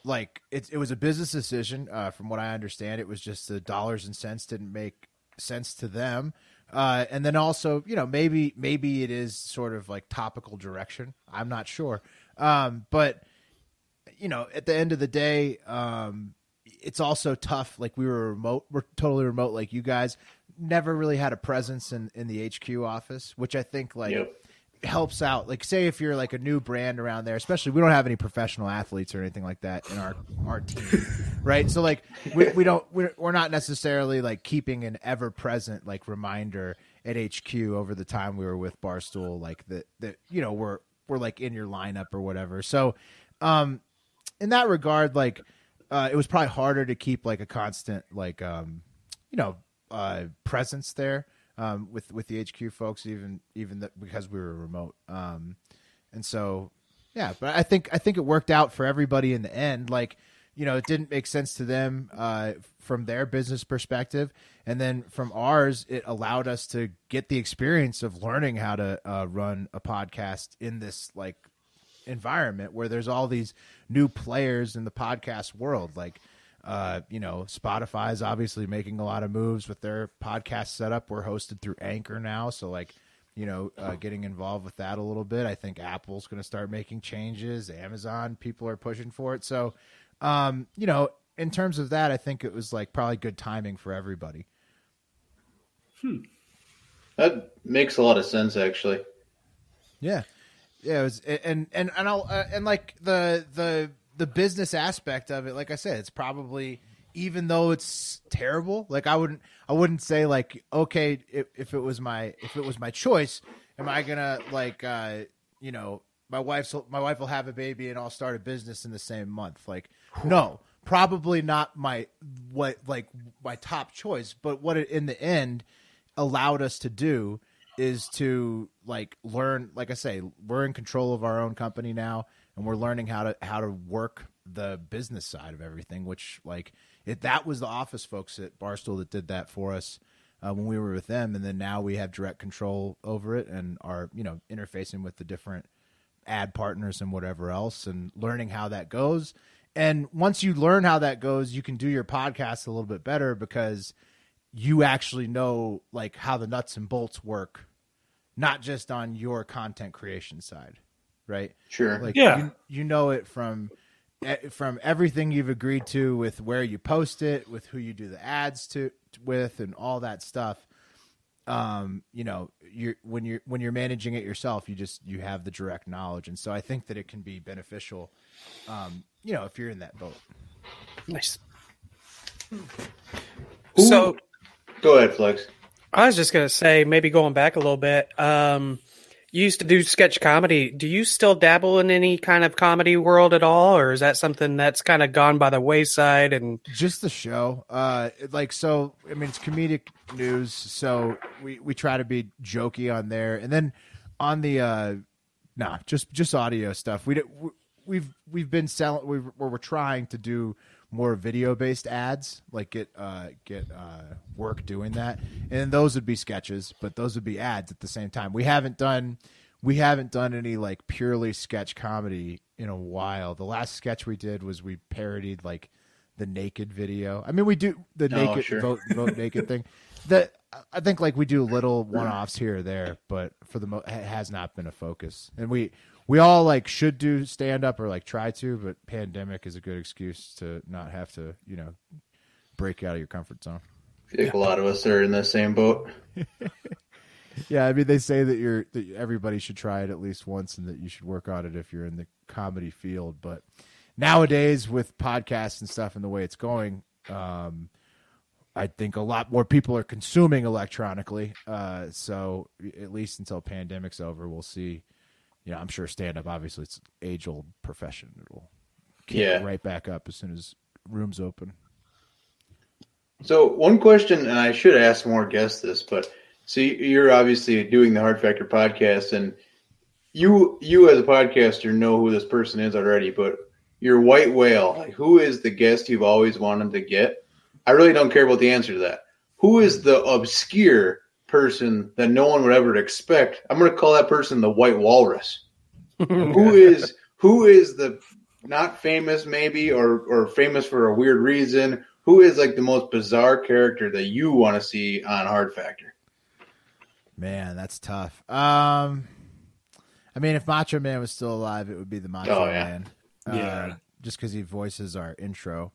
like it it was a business decision uh from what I understand it was just the dollars and cents didn't make sense to them uh and then also you know maybe maybe it is sort of like topical direction I'm not sure um but you know, at the end of the day, um, it's also tough. Like we were remote, we're totally remote, like you guys. Never really had a presence in in the HQ office, which I think like Yep. Helps out. Like, say if you're like a new brand around there, especially we don't have any professional athletes or anything like that in our our team, right? So like we we don't we're, we're not necessarily like keeping an ever present like reminder at HQ over the time we were with Barstool, like that that you know we're we're like in your lineup or whatever. So, um, in that regard, like uh, it was probably harder to keep like a constant like um, you know uh, presence there um, with with the HQ folks, even even that because we were remote. Um, and so yeah, but I think I think it worked out for everybody in the end. Like you know, it didn't make sense to them uh, from their business perspective, and then from ours, it allowed us to get the experience of learning how to uh, run a podcast in this like environment where there's all these new players in the podcast world like uh, you know spotify is obviously making a lot of moves with their podcast setup. We're hosted through anchor now. So like you know uh, getting involved with that a little bit. I think apple's going to start making changes. Amazon people are pushing for it. So um, you know in terms of that i think it was like probably good timing for everybody. That makes a lot of sense, actually. Yeah, yeah. It was and and and I'll uh, and like the the the business aspect of it. Like I said, it's probably even though it's terrible. Like I wouldn't I wouldn't say like okay if, if it was my if it was my choice, am I gonna like uh you know my wife's my wife will have a baby and I'll start a business in the same month. Like no, probably not my what like my top choice. But what it in the end allowed us to do is to like learn like i say we're in control of our own company now and we're learning how to how to work the business side of everything which like it that was the office folks at barstool that did that for us uh, when we were with them. And then now we have direct control over it and are you know interfacing with the different ad partners and whatever else and learning how that goes. And once you learn how that goes you can do your podcast a little bit better because you actually know like how the nuts and bolts work not just on your content creation side right Sure. like Yeah. you, you know it from from everything you've agreed to with where you post it with who you do the ads to with and all that stuff um you know you're when you're when you're managing it yourself you just you have the direct knowledge and so i think that it can be beneficial um you know if you're in that boat Nice. So Go ahead, Flegs. I was just gonna say, maybe going back a little bit. Um, you used to do sketch comedy. Do you still dabble in any kind of comedy world at all, or is that something that's kind of gone by the wayside? And just the show uh like so i mean it's comedic news so we we try to be jokey on there and then on the uh nah just just audio stuff we we- we've we've been selling we we're, we're trying to do more video based ads like get uh get uh work doing that and those would be sketches but those would be ads at the same time we haven't done we haven't done any like purely sketch comedy in a while the last sketch we did was we parodied like the naked video. I mean, we do the Oh, naked sure. vote vote naked thing. That I think like we do little one offs here or there, but for the mo- it has not been a focus. And we we all like should do stand up or like try to, but pandemic is a good excuse to not have to you know break out of your comfort zone. I think a lot of us are in the same boat. Yeah, I mean they say that you're that everybody should try it at least once, and that you should work on it if you're in the comedy field. But nowadays, with podcasts and stuff and the way it's going, um, I think a lot more people are consuming electronically. Uh, so at least until pandemic's over, we'll see you know, I'm sure stand up. Obviously, it's age old profession. It'll kick Yeah. right back up as soon as rooms open. So one question, and I should ask more guests this, but see, you're obviously doing the Hard Factor podcast, and you you as a podcaster know who this person is already. But your white whale, like who is the guest you've always wanted to get? I really don't care about the answer to that. Who is the obscure person that no one would ever expect? I'm going to call that person the White Walrus. who is who is the not famous maybe or or famous for a weird reason? Who is like the most bizarre character that you want to see on Hard Factor? Man, that's tough. Um, I mean, if Macho Man was still alive, it would be the Macho Oh, yeah. Man. Yeah. Uh, just because he voices our intro.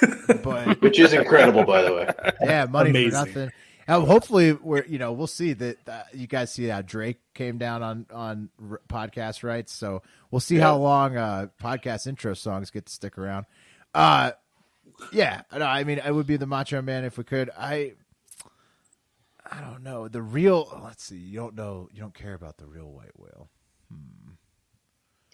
but Which is incredible, by the way. yeah, money Amazing. for nothing. Uh, hopefully, we're you know we'll see that uh, you guys see how Drake came down on on r- podcast rights. So we'll see how long uh, podcast intro songs get to stick around. Uh, yeah, no, I mean, I would be the Macho Man if we could. I I don't know the real. Let's see. You don't know. You don't care about the real white whale.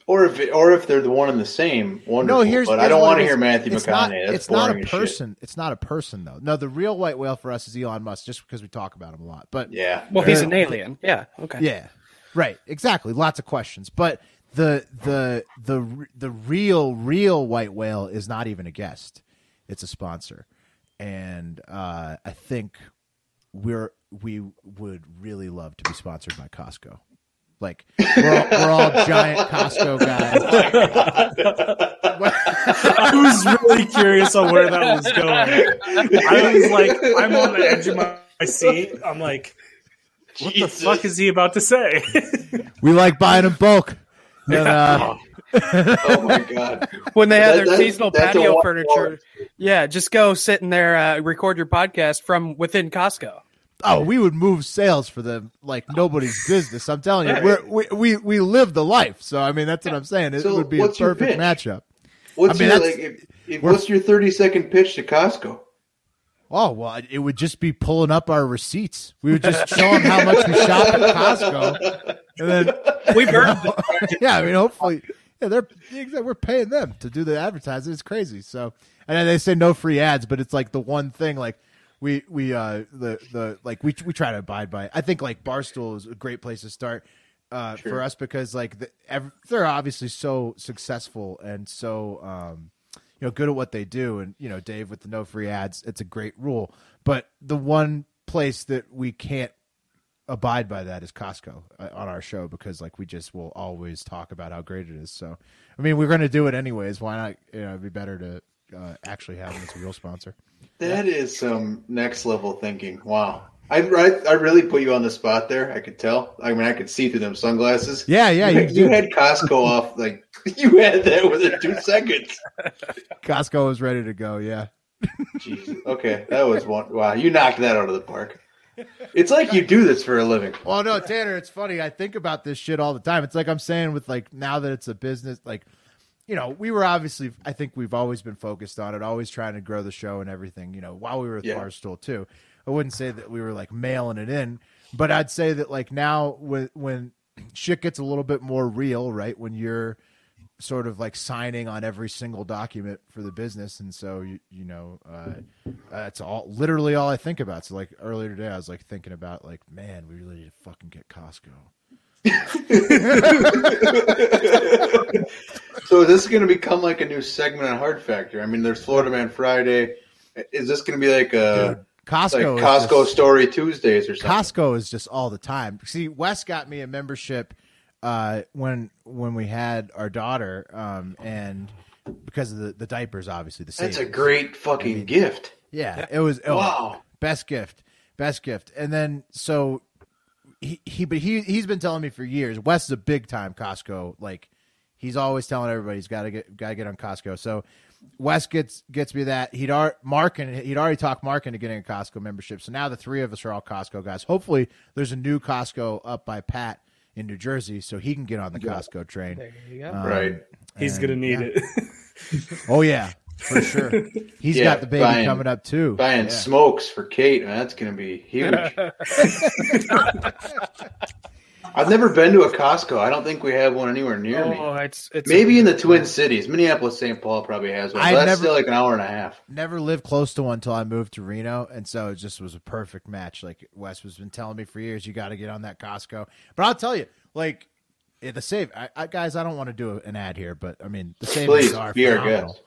Or if it, or if they're the one and the same, wonderful. No, here's. but I don't want to hear Matthew it's McConaughey. Not, That's it's not a as shit. person. It's not a person though. No, the real white whale for us is Elon Musk, just because we talk about him a lot. But Yeah. Well, he's an alien. Yeah. Okay. Yeah, right. Exactly. Lots of questions, but the the the the real real white whale is not even a guest; it's a sponsor, and uh, I think we're we would really love to be sponsored by Costco. Like we're all, we're all giant Costco guys. I was really curious on where that was going. I was like, I'm on the edge of my, my seat. I'm like, what Jesus. the fuck is he about to say? we like buying in bulk. And, uh, Oh my god. When they have That- their that- seasonal patio furniture, yeah, just go sit in there, uh, record your podcast from within Costco. Oh, we would move sales for them like nobody's business. I'm telling you, We're, we we we live the life. So I mean, that's what I'm saying. It So would be a perfect matchup. What's I mean, your like? If, if, what's your thirty second pitch to Costco? Oh well, it would just be pulling up our receipts. We would just show them how much we shop at Costco, and then We've heard yeah, I mean, hopefully, yeah, they're we're paying them to do the advertising. It's crazy. So, and then they say no free ads, but it's like the one thing like we we uh the the like we we try to abide by. It. I think like Barstool is a great place to start. Uh, Sure. for us because like the, ev- they're obviously so successful and so um, you know good at what they do and you know Dave with the no free ads it's a great rule but the one place that we can't abide by that is Costco uh, on our show because like we just will always talk about how great it is. So I mean we're going to do it anyways. Why not? You know, it'd be better to uh, actually have them as a real sponsor. That is some next level thinking. Wow. I, I, I really put you on the spot there. I could tell. I mean, I could see through them sunglasses. Yeah, yeah, you, you, had Costco off like you had that within two seconds. Costco was ready to go. Yeah. Jesus. Okay, that was one. Wow, you knocked that out of the park. It's like you do this for a living. Well, no, Tanner, it's funny. I think about this shit all the time. It's like I'm saying with like now that it's a business, like you know, we were obviously. I think we've always been focused on it, always trying to grow the show and everything. You know, while we were at Yeah. Barstool too. I wouldn't say that we were like mailing it in, but I'd say that like now when when shit gets a little bit more real, right? When you're sort of like signing on every single document for the business, and so you you know uh, that's all literally all I think about. So like earlier today, I was like thinking about like, man, we really need to fucking get Costco. So this is this going to become like a new segment on Hard Factor? I mean, there's Florida Man Friday. Is this going to be like a Dude, Costco, like Costco just- Story Tuesdays or something? Costco is just all the time. See, Wes got me a membership uh, when when we had our daughter, um, and because of the, the diapers, obviously the same. That's a great fucking gift. Yeah, it was oh, Wow. best gift, best gift. And then so he he but he he's been telling me for years. Wes is a big time Costco. Like he's always telling everybody he's got to get got to get on Costco. So Wes gets gets me that he'd already Mark and he'd already talked Mark into getting a Costco membership. So now the three of us are all Costco guys. Hopefully there's a new Costco up by Pat in New Jersey, so he can get on the Costco train. There you go. Um, Right. He's and, gonna need yeah. it. Oh yeah, for sure. He's Yeah, got the baby buying- coming up too. Buying Yeah. smokes for Kate, man, that's going to be huge. I I've never been to a Costco. I don't think we have one anywhere near me. Oh, it's it's Maybe in the Twin Cities, Minneapolis, St. Paul probably has one. I But that's never- still like an hour and a half. Never lived close to one until I moved to Reno, and so it just was a perfect match. Like Wes has been telling me for years, you got to get on that Costco. But I'll tell you, like eh, the save, I, I, guys, I don't want to do an ad here, but I mean the savings Please are be our phenomenal. guest.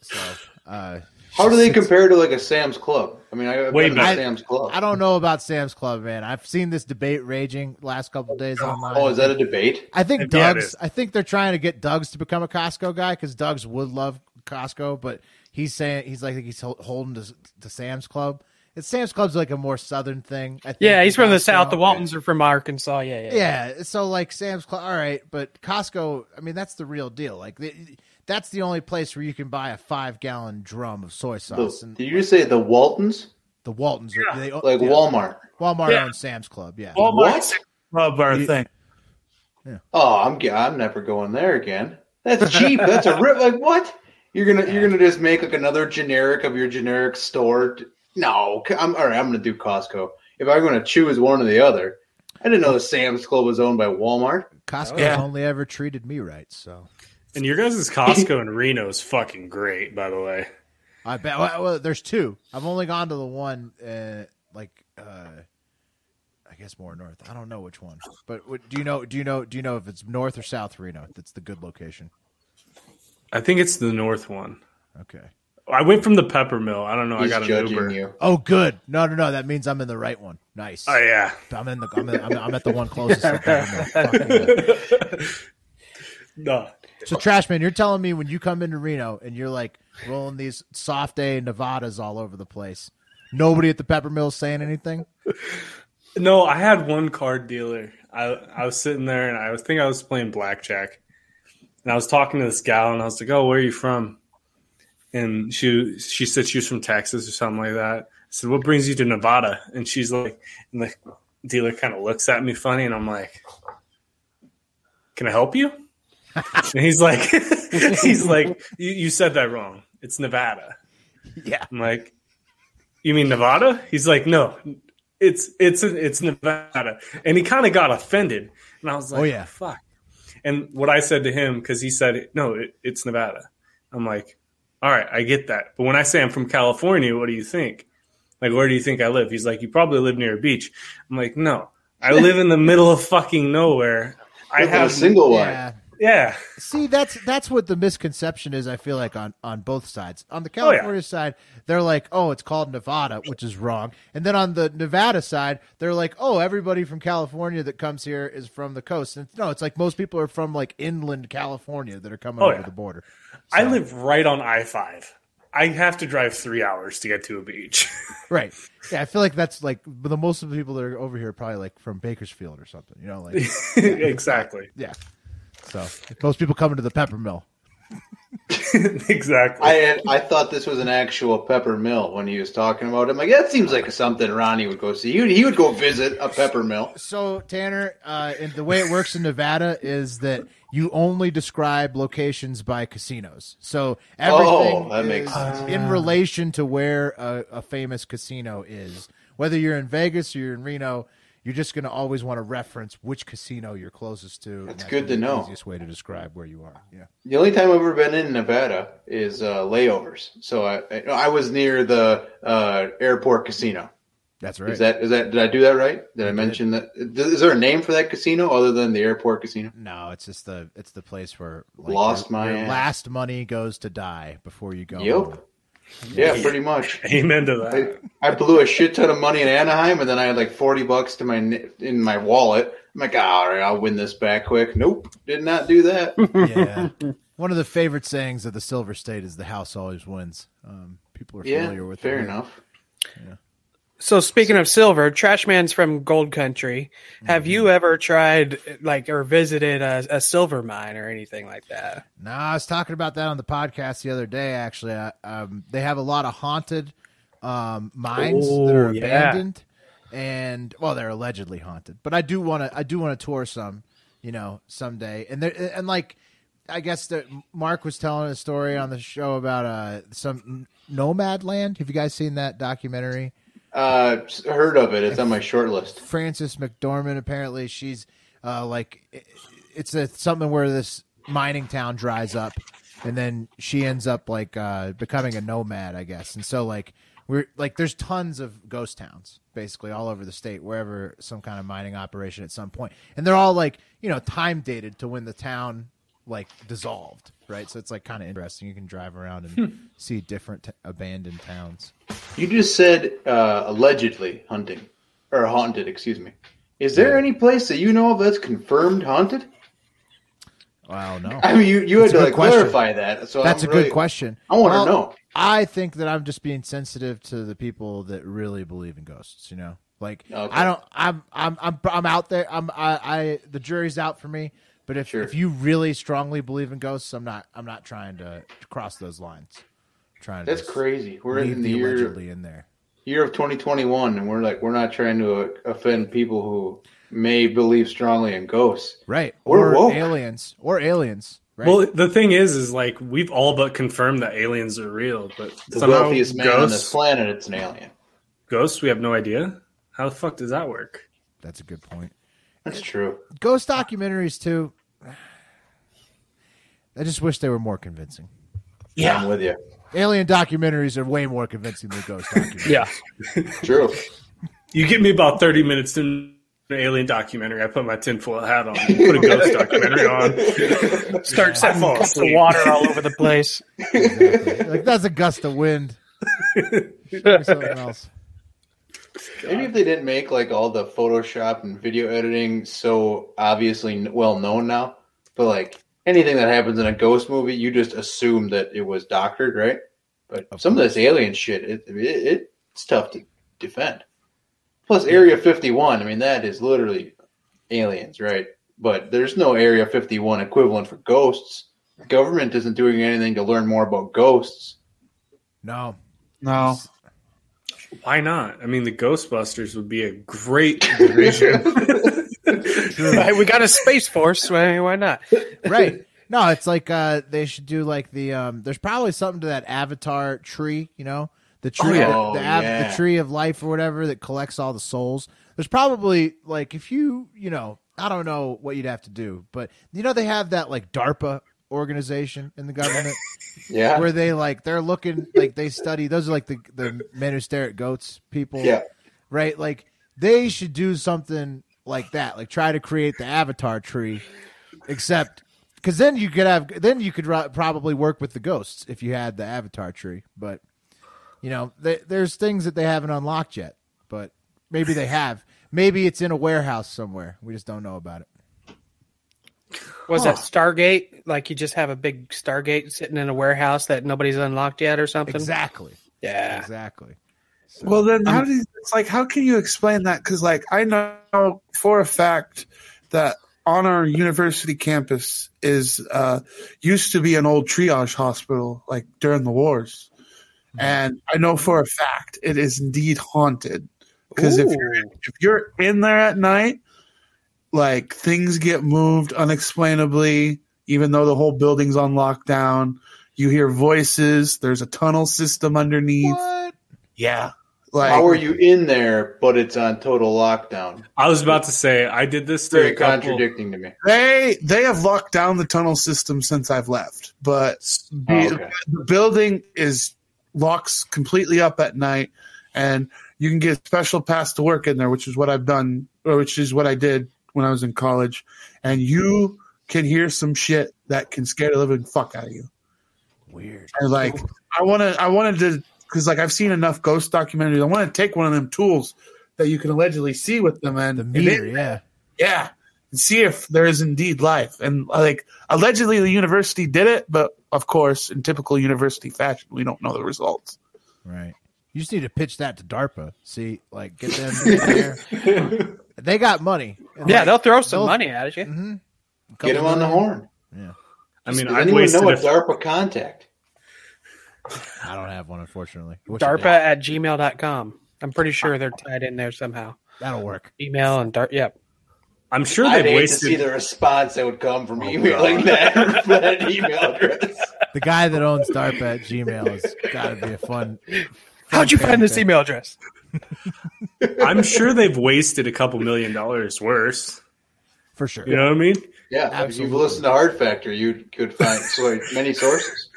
So, uh, How do they compare to like a Sam's Club? I mean, I, I've Way been to better. Sam's Club. I don't know about Sam's Club, man. I've seen this debate raging last couple of days online. Oh, is that a debate? I think Yeah, Doug's. I think they're trying to get Doug's to become a Costco guy because Doug's would love Costco, but he's saying he's like he's holding to, to Sam's Club. It's Sam's Club's like a more southern thing. I think, yeah. He's than from the south. The Waltons are from Arkansas. Yeah, yeah. Yeah, so like Sam's Club, all right, but Costco. I mean, that's the real deal. Like the, that's the only place where you can buy a five gallon drum of soy The- sauce. and did you say the Waltons? the Waltons, are they, Like yeah, Walmart? Walmart Yeah. owns Sam's Club. Yeah, Walmart What? Club are a You- thing. Oh, I'm I'm never going there again. That's cheap. That's a rip. Like what? You're gonna you're gonna just make like another generic of your generic store? No, c- I'm all right. I'm gonna do Costco. If I'm gonna choose one or the other, I didn't know the Sam's Club was owned by Walmart. Costco's Yeah. only ever treated me right. So And your guys' Costco in Reno is fucking great, by the way. I bet. Well, well, there's two. I've only gone to the one, uh, like, uh, I guess more north. I don't know which one, but what, do you know? Do you know? Do you know if it's north or south Reno? That's the good location. I think it's the north one. Okay. I went from the Peppermill. I don't know. He's I got an Uber. you. Oh, good. No, no, no. That means I'm in the right one. Nice. Oh yeah. I'm in the. I'm, in, I'm, I'm at the one closest. to the Fuck yeah. No. So, Trashman, you're telling me when you come into Reno and you're like rolling these soft A Nevadas all over the place, nobody at the Peppermill saying anything? No, I had one card dealer. I I was sitting there and I was think I was playing blackjack, and I was talking to this gal and I was like, "Oh, where are you from?" And she she said she was from Texas or something like that. I said, "What brings you to Nevada?" And she's like, and the dealer kind of looks at me funny, and I'm like, "Can I help you?" And he's like, he's like, you, "You said that wrong. It's Nevada." Yeah. I'm like, you mean Nevada? He's like, no, it's it's it's Nevada, and he kind of got offended, and I was oh, like, Oh, yeah. fuck. And what I said to him because he said, no, it, it's Nevada. I'm like, all right, I get that, but when I say I'm from California, what do you think? Like, where do you think I live? He's like, you probably live near a beach. I'm like, no, I live in the middle of fucking nowhere. I have a single wide. Yeah. Yeah. See, that's that's what the misconception is. I feel like on on both sides. On the Oh, yeah. California side, they're like, "Oh, it's called Nevada," which is wrong. And then on the Nevada side, they're like, "Oh, everybody from California that comes here is from the coast." And no, it's like most people are from like inland California that are coming Oh, over yeah. the border. I live right on I five. I have to drive three hours to get to a beach. Right. Yeah, I feel like that's like but the most of the people that are over here are probably like from Bakersfield or something. You know, like exactly. yeah. So most people coming to the Peppermill. exactly. I had, I thought this was an actual pepper mill when he was talking about it. I'm like, that seems like something Ronnie would go see. He would, he would go visit a pepper mill. So Tanner, uh, and the way it works in Nevada is that you only describe locations by casinos. So everything Oh, that makes is sense. in relation to where a, a famous casino is. Whether you're in Vegas or you're in Reno, you're just going to always want to reference which casino you're closest to. That's that good to know. Easiest way to describe where you are. Yeah. The only time I've ever been in Nevada is uh, layovers. So I, I I was near the uh, airport casino. That's right. Is that is that did I do that right? Did I mention that? Is there a name for that casino other than the airport casino? no, it's just the it's the place where like, Lost your, my your last money goes to die before you go. home. Yep. Yeah, pretty much. Amen to I, that. I blew a shit ton of money in Anaheim, and then I had like forty bucks to my in my wallet. I'm like, "Ah, all right, I'll win this back quick. Nope, did not do that. yeah. One of the favorite sayings of the Silver State is "the house always wins." Um, people are yeah, familiar with fair it. enough. So speaking of silver, Trashman's from Gold Country. Have you ever tried like or visited a, a silver mine or anything like that? No, I was talking about that on the podcast the other day. Actually, I, um, they have a lot of haunted um, mines that Oh, are yeah. abandoned, and well, they're allegedly haunted. But I do want to, I do want to tour some, you know, someday. And there, and like, I guess that Mark was telling a story on the show about uh, some nomad land. Have you guys seen that documentary? Uh, heard of it? It's on my short list. Frances McDormand apparently she's uh, like it's a something where this mining town dries up, and then she ends up like uh, becoming a nomad, I guess. And so like we're like there's tons of ghost towns basically all over the state wherever some kind of mining operation at some point, and they're all like you know time dated to when the town like dissolved, right? So it's like kind of interesting. You can drive around and see different t- abandoned towns. You just said uh, allegedly hunting or haunted. Excuse me. Is there any place that you know of that's confirmed haunted? Wow, no. I mean, you, you That's had to like clarify that. So That's I'm a really- good question. I want to Well, know. I think that I'm just being sensitive to the people that really believe in ghosts. You know, like Okay. I don't. I'm. I'm. I'm. I'm out there. I'm. I. I the jury's out for me. But if Sure. if you really strongly believe in ghosts, I'm not. I'm not trying to cross those lines. trying to That's crazy. We're leave in the the year allegedly in there. year of 2021, and we're like we're not trying to uh, offend people who may believe strongly in ghosts. Right. We're or woke. aliens. Or aliens. Right. Well, the thing is, is like we've all but confirmed that aliens are real, but The somehow wealthiest man on this planet, it's an alien. ghosts, we have no idea. How the fuck does that work? That's a good point. That's true. Ghost documentaries too. I just wish they were more convincing. Yeah, I'm with you. Alien documentaries are way more convincing than ghost documentaries. Yeah. True. You give me about thirty minutes to an alien documentary. I put my tinfoil hat on, put a ghost documentary on. Start I setting fall cups of water all over the place. Exactly. like that's a gust of wind. Something else. Maybe if they didn't make like all the Photoshop and video editing so obviously well known now, but like anything that happens in a ghost movie, you just assume that it was doctored, right? But Of some of this alien shit, it, it it's tough to defend. Plus, Area Fifty One, I mean, that is literally aliens, right? But there's no Area Fifty One equivalent for ghosts. The government isn't doing anything to learn more about ghosts. No. No. Why not? I mean, the Ghostbusters would be a great division. Right, we got a space force. Why why not? Right. No, it's like uh they should do like the um there's probably something to that avatar tree, you know? The tree yeah. the, Oh, the, av- yeah. the tree of life or whatever that collects all the souls. There's probably like if you, you know, I don't know what you'd have to do, but you know they have that like DARPA organization in the government Yeah, where they like they're looking like they study those are like the the men who stare at goats people yeah. right? Like they should do something like that like try to create the avatar tree except because then you could have then you could ro- probably work with the ghosts if you had the avatar tree but you know th- there's things that they haven't unlocked yet but maybe they have. Maybe it's in a warehouse somewhere. We just don't know about it Was that Stargate? Like you just have a big Stargate sitting in a warehouse that nobody's unlocked yet or something? exactly Yeah. exactly So- Well, then how do you, it's like how can you explain that? Because like I know for a fact that on our university campus is uh, used to be an old triage hospital, like during the wars, and I know for a fact it is indeed haunted. Because if you're if you're in there at night, like things get moved unexplainably, even though the whole building's on lockdown. You hear voices. There's a tunnel system underneath. what Yeah. Like How are you in there, but it's on total lockdown? I was about to say I did this to Very a contradicting to me. they they have locked down the tunnel system since I've left, but oh, the, Oh, okay. the building is locks completely up at night, and you can get a special pass to work in there, which is what I've done, or which is what I did when I was in college, and you can hear some shit that can scare the living fuck out of you. weird And like I want to, I wanted to, because like I've seen enough ghost documentaries. I want to take one of them tools that you can allegedly see with them, and the and meter it- yeah yeah, and see if there is indeed life. And like allegedly, the university did it, but of course, in typical university fashion, we don't know the results. Right. You just need to pitch that to DARPA. See, like, get them in there. They got money. And, Yeah, like, they'll throw some they'll- money at you. Mm-hmm. Get him Couple on the horn. Yeah. I mean, Does I've anyone wasted know a, a DARPA contact? I don't have one, unfortunately. Wish I DARPA did. at gmail.com. I'm pretty sure they're tied in there somehow. That'll work. Email and DARPA. Yep. I'm sure I'd they've hate to see the response that would come from emailing that, that email address. The guy that owns DARPA at Gmail has got to be a fun. How'd you find this character. email address? I'm sure they've wasted a couple million dollars worse. for sure. You know what I mean? Yeah, if Absolutely. you've listened to Hard Factor, you could find so many sources.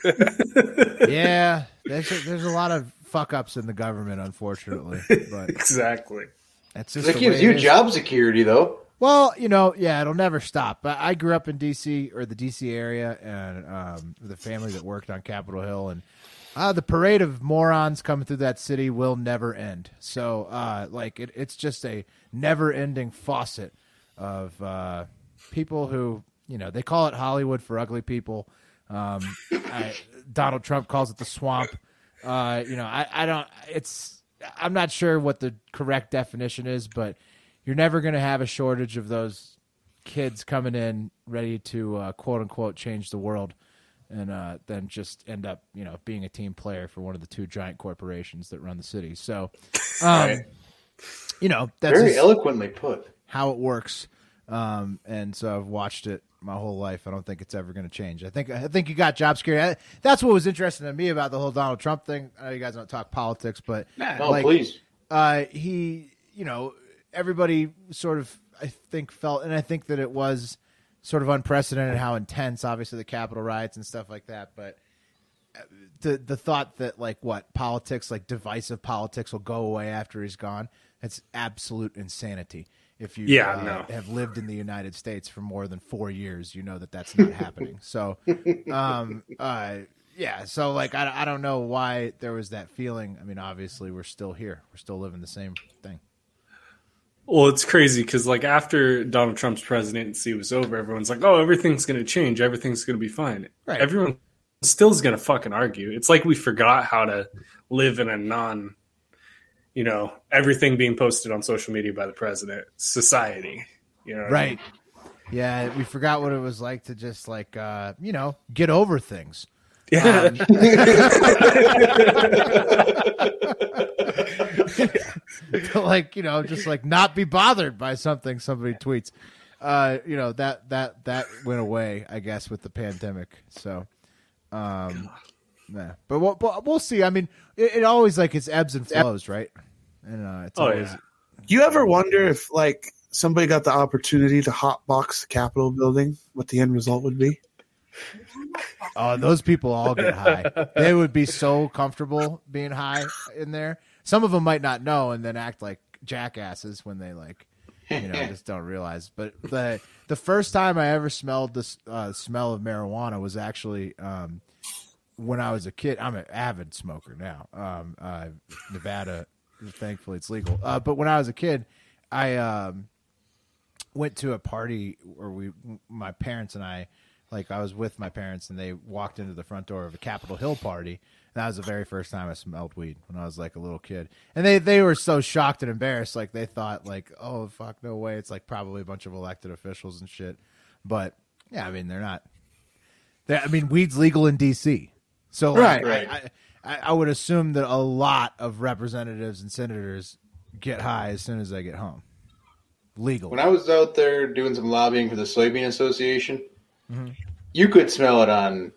yeah, there's a, there's a lot of fuck ups in the government, unfortunately, but Exactly. that's just That gives you job security, though. Well, you know, yeah, it'll never stop. But I grew up in D.C. or the D.C. area, and um, with a family that worked on Capitol Hill, and uh, the parade of morons coming through that city will never end. So, uh, like, it, it's just a never-ending faucet of uh, people who, you know, they call it Hollywood for ugly people. Um, I, Donald Trump calls it the swamp. Uh, you know, I, I don't. It's I'm not sure what the correct definition is, but you're never going to have a shortage of those kids coming in ready to uh, quote unquote change the world, and uh, then just end up you know being a team player for one of the two giant corporations that run the city. So, um, you know that's Very eloquently put. how it works. Um, and so I've watched it my whole life. I don't think it's ever going to change. I think I think you got job security. I, that's what was interesting to me about the whole Donald Trump thing. I know you guys don't talk politics, but No, like, please. uh, he, you know, everybody sort of, I think, felt, and I think that it was sort of unprecedented how intense, obviously, the Capitol riots and stuff like that. But uh, the the thought that like what politics, like divisive politics, will go away after he's gone, that's absolute insanity. If you Yeah, uh, no. have lived in the United States for more than four years, you know that that's not happening. So, um, uh, yeah. So like, I, I don't know why there was that feeling. I mean, obviously, we're still here. We're still living the same thing. Well, it's crazy because like after Donald Trump's presidency was over, everyone's like, "Oh, everything's going to change. Everything's going to be fine." Right. Everyone still is going to fucking argue. It's like we forgot how to live in a non, you know, everything being posted on social media by the president society. You know, what I mean? Right. Yeah, we forgot what it was like to just like uh, you know get over things. Yeah. Um, to like you know just like not be bothered by something somebody tweets. Uh, you know that that that went away, I guess, with the pandemic. So, um, yeah. But we'll, but we'll see. I mean, it, it always like it's ebbs and flows, right? And uh, it's Oh, always yeah. You ever wonder if like somebody got the opportunity to hotbox the Capitol building, what the end result would be? Oh, those people all get high. they would be so comfortable being high in there. Some of them might not know and then act like jackasses when they like, you know, just don't realize. But the the first time I ever smelled the uh, smell of marijuana was actually um, when I was a kid. I'm an avid smoker now. Um, uh, Nevada, thankfully, it's legal. Uh, but when I was a kid, I um, went to a party where we, my parents and I, like I was with my parents and they walked into the front door of a Capitol Hill party. And that was the very first time I smelled weed when I was like a little kid. And they, they were so shocked and embarrassed. Like they thought like, oh fuck, no way. It's like probably a bunch of elected officials and shit. But yeah, I mean, they're not, I mean, weed's legal in DC. So like, Right. I, I, I would assume that a lot of representatives and senators get high as soon as they get home. Legal. When I was out there doing some lobbying for the Soybean Association, Mm-hmm. you could smell it on.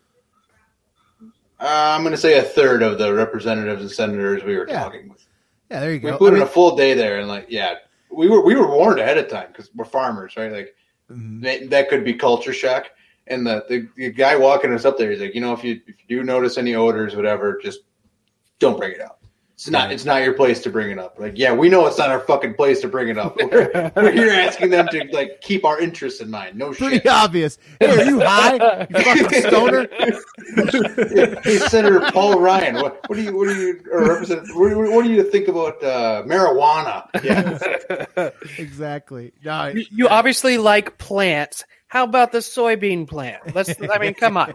Uh, I'm going to say a third of the representatives and senators we were Yeah. talking with. yeah, there you go. We put I in mean- a full day there, and like, yeah, we were we were warned ahead of time because we're farmers, right? Like Mhm. that, that could be culture shock. And the, the the guy walking us up there, he's like, you know, if you if you do notice any odors, whatever, just don't bring it up. It's not it's not your place to bring it up. Like, yeah, we know it's not our fucking place to bring it up. We're, we're here asking them to like keep our interests in mind. No pretty shit. Pretty obvious. Hey, are you high? You fucking stoner? hey, Senator Paul Ryan, what, what do you what do you or Representative what, do- what do you think about uh, marijuana? Yeah, exactly. No, You, you obviously like plants. How about the soybean plant? Let's. I mean, come on.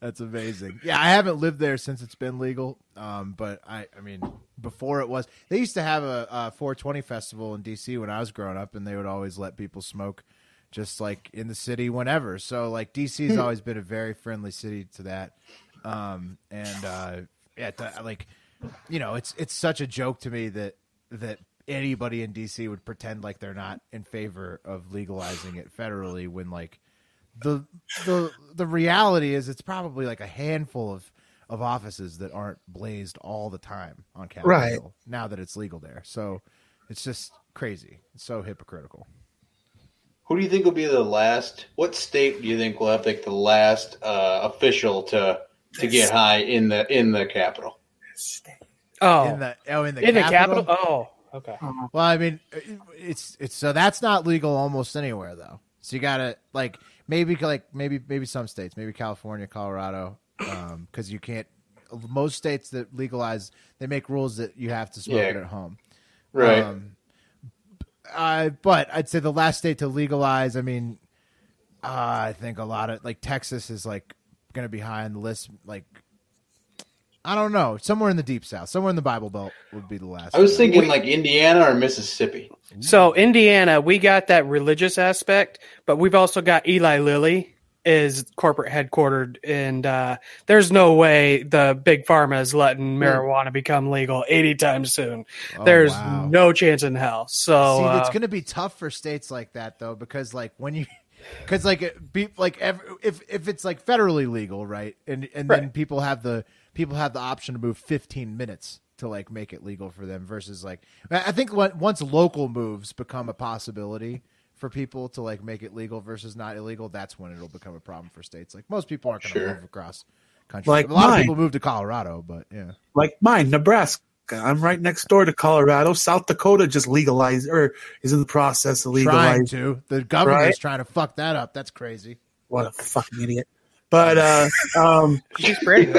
That's amazing. Yeah, I haven't lived there since it's been legal. Um, but I, I mean, before it was, they used to have a, a 420 festival in DC when I was growing up, and they would always let people smoke, just like in the city whenever. So like DC has always been a very friendly city to that. Um, and uh, yeah, th- like you know, it's it's such a joke to me that that anybody in DC would pretend like they're not in favor of legalizing it federally when like the the the reality is it's probably like a handful of of offices that aren't blazed all the time on Capitol Right. Hill now that it's legal there. So it's just crazy. It's so hypocritical. Who do you think will be the last? What state do you think will have like the last uh, official to to get high in the in the capital? Oh, In the oh in the in the capital. capital. Oh, okay. Well, I mean, it's it's so that's not legal almost anywhere though. So you gotta like maybe like maybe maybe some states, maybe California, Colorado, because you can't. Most states that legalize, they make rules that you have to smoke Yeah. it at home. Right. Um, uh, but I'd say the last state to legalize. I mean, uh, I think a lot of like Texas is like going to be high on the list. Like, I don't know, somewhere in the deep south, somewhere in the Bible Belt would be the last. I was thinking like Indiana or Mississippi. So Indiana, we got that religious aspect, but we've also got Eli Lilly is corporate headquartered, and uh, there's no way the big pharma is letting marijuana become legal anytime soon. Oh, there's wow. no chance in hell. So See, uh, it's going to be tough for states like that though, because like when you, because like be like ev if if it's like federally legal, right, and and then people have the people have the option to move 15 minutes to like make it legal for them versus like I I think once local moves become a possibility for people to like make it legal versus not illegal, that's when it'll become a problem for states. Like most people aren't going to Sure. move across country. Like a lot mine. of people move to Colorado, but yeah. Like mine, Nebraska. I'm right next door to Colorado. South Dakota just legalized or is in the process of Trying legalizing. to. The governor's Right? trying to fuck that up. That's crazy. What a fucking idiot. But uh, um, she's pretty.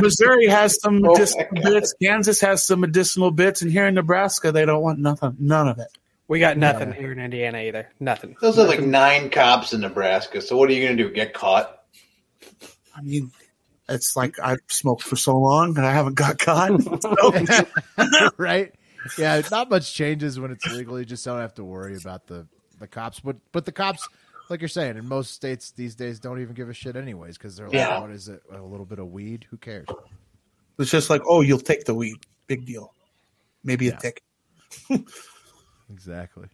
Missouri has some Oh medicinal God. bits. Kansas has some medicinal bits, and here in Nebraska, they don't want nothing, none of it. we got nothing here in Indiana either. Nothing. Those are like nine cops in Nebraska. So what are you going to do? Get caught? I mean, it's like I've smoked for so long and I haven't got caught. So, right? Yeah, not much changes when it's legal. You just don't have to worry about the the cops. But but the cops, like you're saying, in most states these days don't even give a shit anyways because they're like, Yeah. what is it? A little bit of weed? Who cares? it's just like, oh, you'll take the weed. Big deal. Maybe a Yeah. tick. Exactly.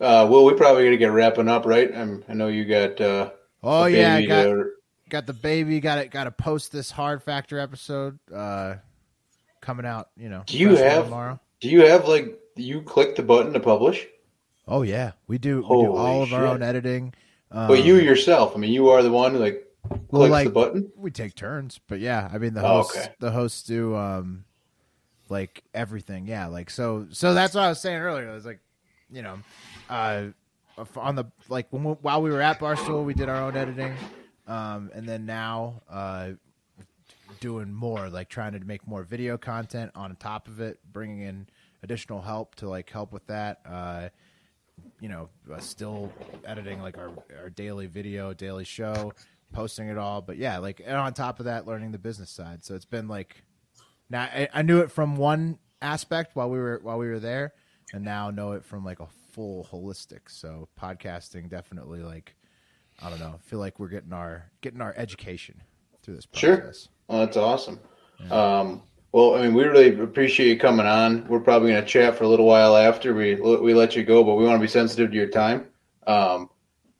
Uh, well, we probably got to get wrapping up, right? I'm, I know you got. Uh, Oh a yeah, I baby got to- got the baby. Got it. Got to post this hard factor episode uh, coming out. You know, Do you have- tomorrow? do you have like you click the button to publish? Oh yeah, we do. We do all of our own editing. Um, but you yourself, I mean, you are the one who like clicks well, like the button. we take turns, but yeah, I mean the Oh, hosts okay. the hosts do um like everything. Yeah, like so so that's what I was saying earlier. I was like, you know, uh on the like when we, while we were at Barstool, we did our own editing. Um and then now uh doing more like trying to make more video content on top of it, bringing in additional help to like help with that. Uh you know, uh, still editing like our, our daily video, daily show, posting it all. But yeah, like and on top of that, learning the business side. So it's been like now I, I knew it from one aspect while we were while we were there, and now know it from like a full holistic. So podcasting definitely like I don't know. feel like we're getting our getting our education through this Sure. process. Oh, that's awesome. Um, well, I mean, we really appreciate you coming on. We're probably going to chat for a little while after we we let you go, but we want to be sensitive to your time. Um,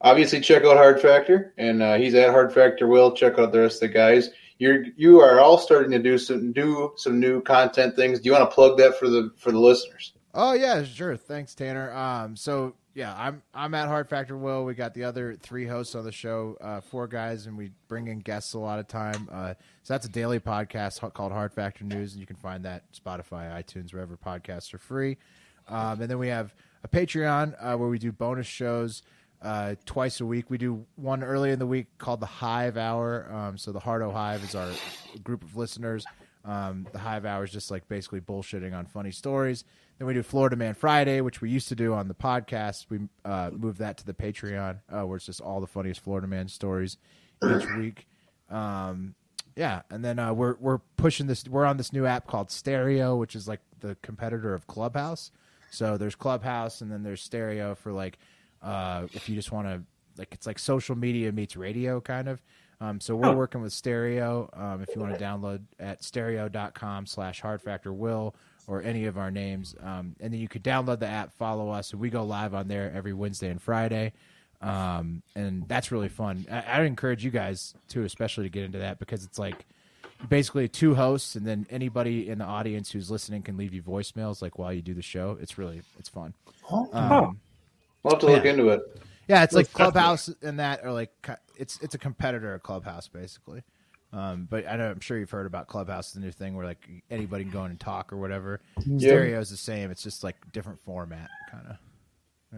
obviously, check out Hard Factor, and uh, he's at Hard Factor. Will check out the rest of the guys. You're you are all starting to do some do some new content things. Do you want to plug that for the for the listeners? Oh yeah, sure. Thanks, Tanner. Um, so yeah, I'm I'm at Hard Factor Will. We got the other three hosts on the show, uh, four guys, and we bring in guests a lot of time. Uh, so that's a daily podcast called Hard Factor News, and you can find that Spotify, iTunes, wherever podcasts are free. Um, and then we have a Patreon uh, where we do bonus shows uh, twice a week. We do one early in the week called the Hive Hour. Um, so the Hardo Hive is our group of listeners. Um, the Hive Hour is just like basically bullshitting on funny stories. Then we do Florida Man Friday, which we used to do on the podcast. We uh, moved that to the Patreon, uh, where it's just all the funniest Florida Man stories each week. Um, yeah, and then uh, we're we're pushing this. We're on this new app called Stereo, which is like the competitor of Clubhouse. So there's Clubhouse, and then there's Stereo for like uh, if you just want to like it's like social media meets radio kind of. Um, so we're working with Stereo. Um, if you want to download at stereo.com slash hard factor will or any of our names. Um, and then you could download the app, follow us, and we go live on there every Wednesday and Friday. Um, and that's really fun. I, I'd encourage you guys too, especially to get into that because it's like basically two hosts, and then anybody in the audience who's listening can leave you voicemails like while you do the show. It's really it's fun. Oh. Um, We'll have to look into it. yeah, it's like That's fascinating. Clubhouse and that are like it's it's a competitor of Clubhouse basically. Um, but I know I'm sure you've heard about Clubhouse, the new thing where like anybody can go in and talk or whatever. Stereo is the same. It's just like different format, kind of.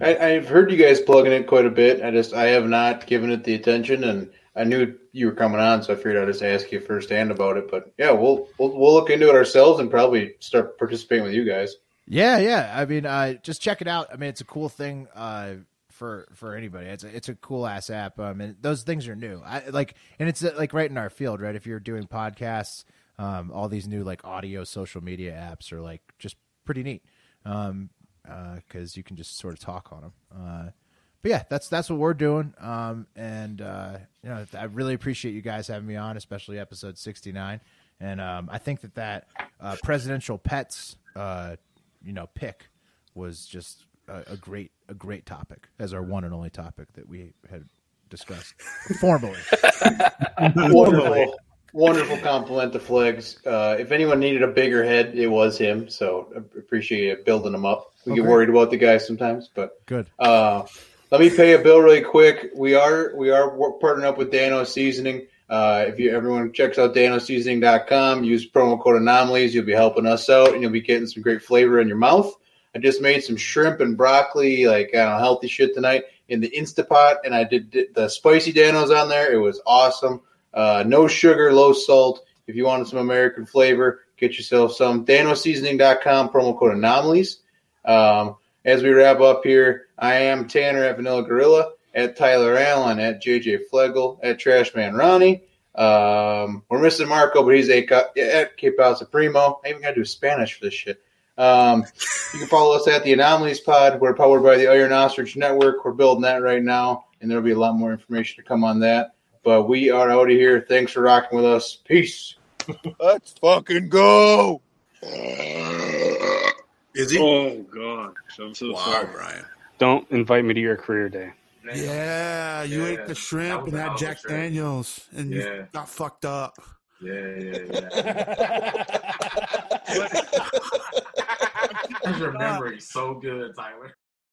I, I've heard you guys plugging it quite a bit. I just I have not given it the attention, and I knew you were coming on, so I figured I'd just ask you firsthand about it. But yeah, we'll we'll, we'll look into it ourselves and probably start participating with you guys. Yeah, yeah. I mean, uh, just check it out. I mean, it's a cool thing uh, for for anybody. It's a, it's a cool ass app. Um, and those things are new. I like, and it's uh, like right in our field, right? If you're doing podcasts, um, all these new like audio social media apps are like just pretty neat. Um, because you can just sort of talk on them. Uh, but yeah, that's that's what we're doing. Um, and uh, you know, I really appreciate you guys having me on, especially episode sixty nine. And um, I think that that uh, presidential pets, uh, you know, pick was just a, a great a great topic as our one and only topic that we had discussed formally. wonderful, wonderful compliment to Flegs. Uh, if anyone needed a bigger head, it was him. So I appreciate it building him up. We get worried about the guy sometimes, but Good. Uh, let me pay a bill really quick. We are we are partnering up with Dano Seasoning. Uh, if you everyone checks out danoseasoning.com, use promo code anomalies, you'll be helping us out and you'll be getting some great flavor in your mouth. I just made some shrimp and broccoli, like I don't know, healthy shit tonight in the Instapot, and I did, did the spicy Danos on there. It was awesome. Uh, no sugar, low salt. If you wanted some American flavor, get yourself some. DanoSeasoning.com, promo code anomalies. Um, as we wrap up here, I am Tanner at Vanilla Gorilla, at Tyler Allen, at JJ Flegel, at Trashman Ronnie. Um, we're missing Marco, but he's a, at K-Pal Supremo. I even got to do Spanish for this shit. Um, you can follow us at the Anomalies Pod. We're powered by the Iron Ostrich Network. We're building that right now, and there'll be a lot more information to come on that. But we are out of here. Thanks for rocking with us. Peace. Let's fucking go. Is he? Oh god, I'm so wow, sorry. Brian. Don't invite me to your career day. Yeah, you Yeah. ate the shrimp and a had hell of a Jack shrimp. Daniels, and Yeah. you got fucked up. Yeah, yeah, yeah. I remember he's so good, Tyler.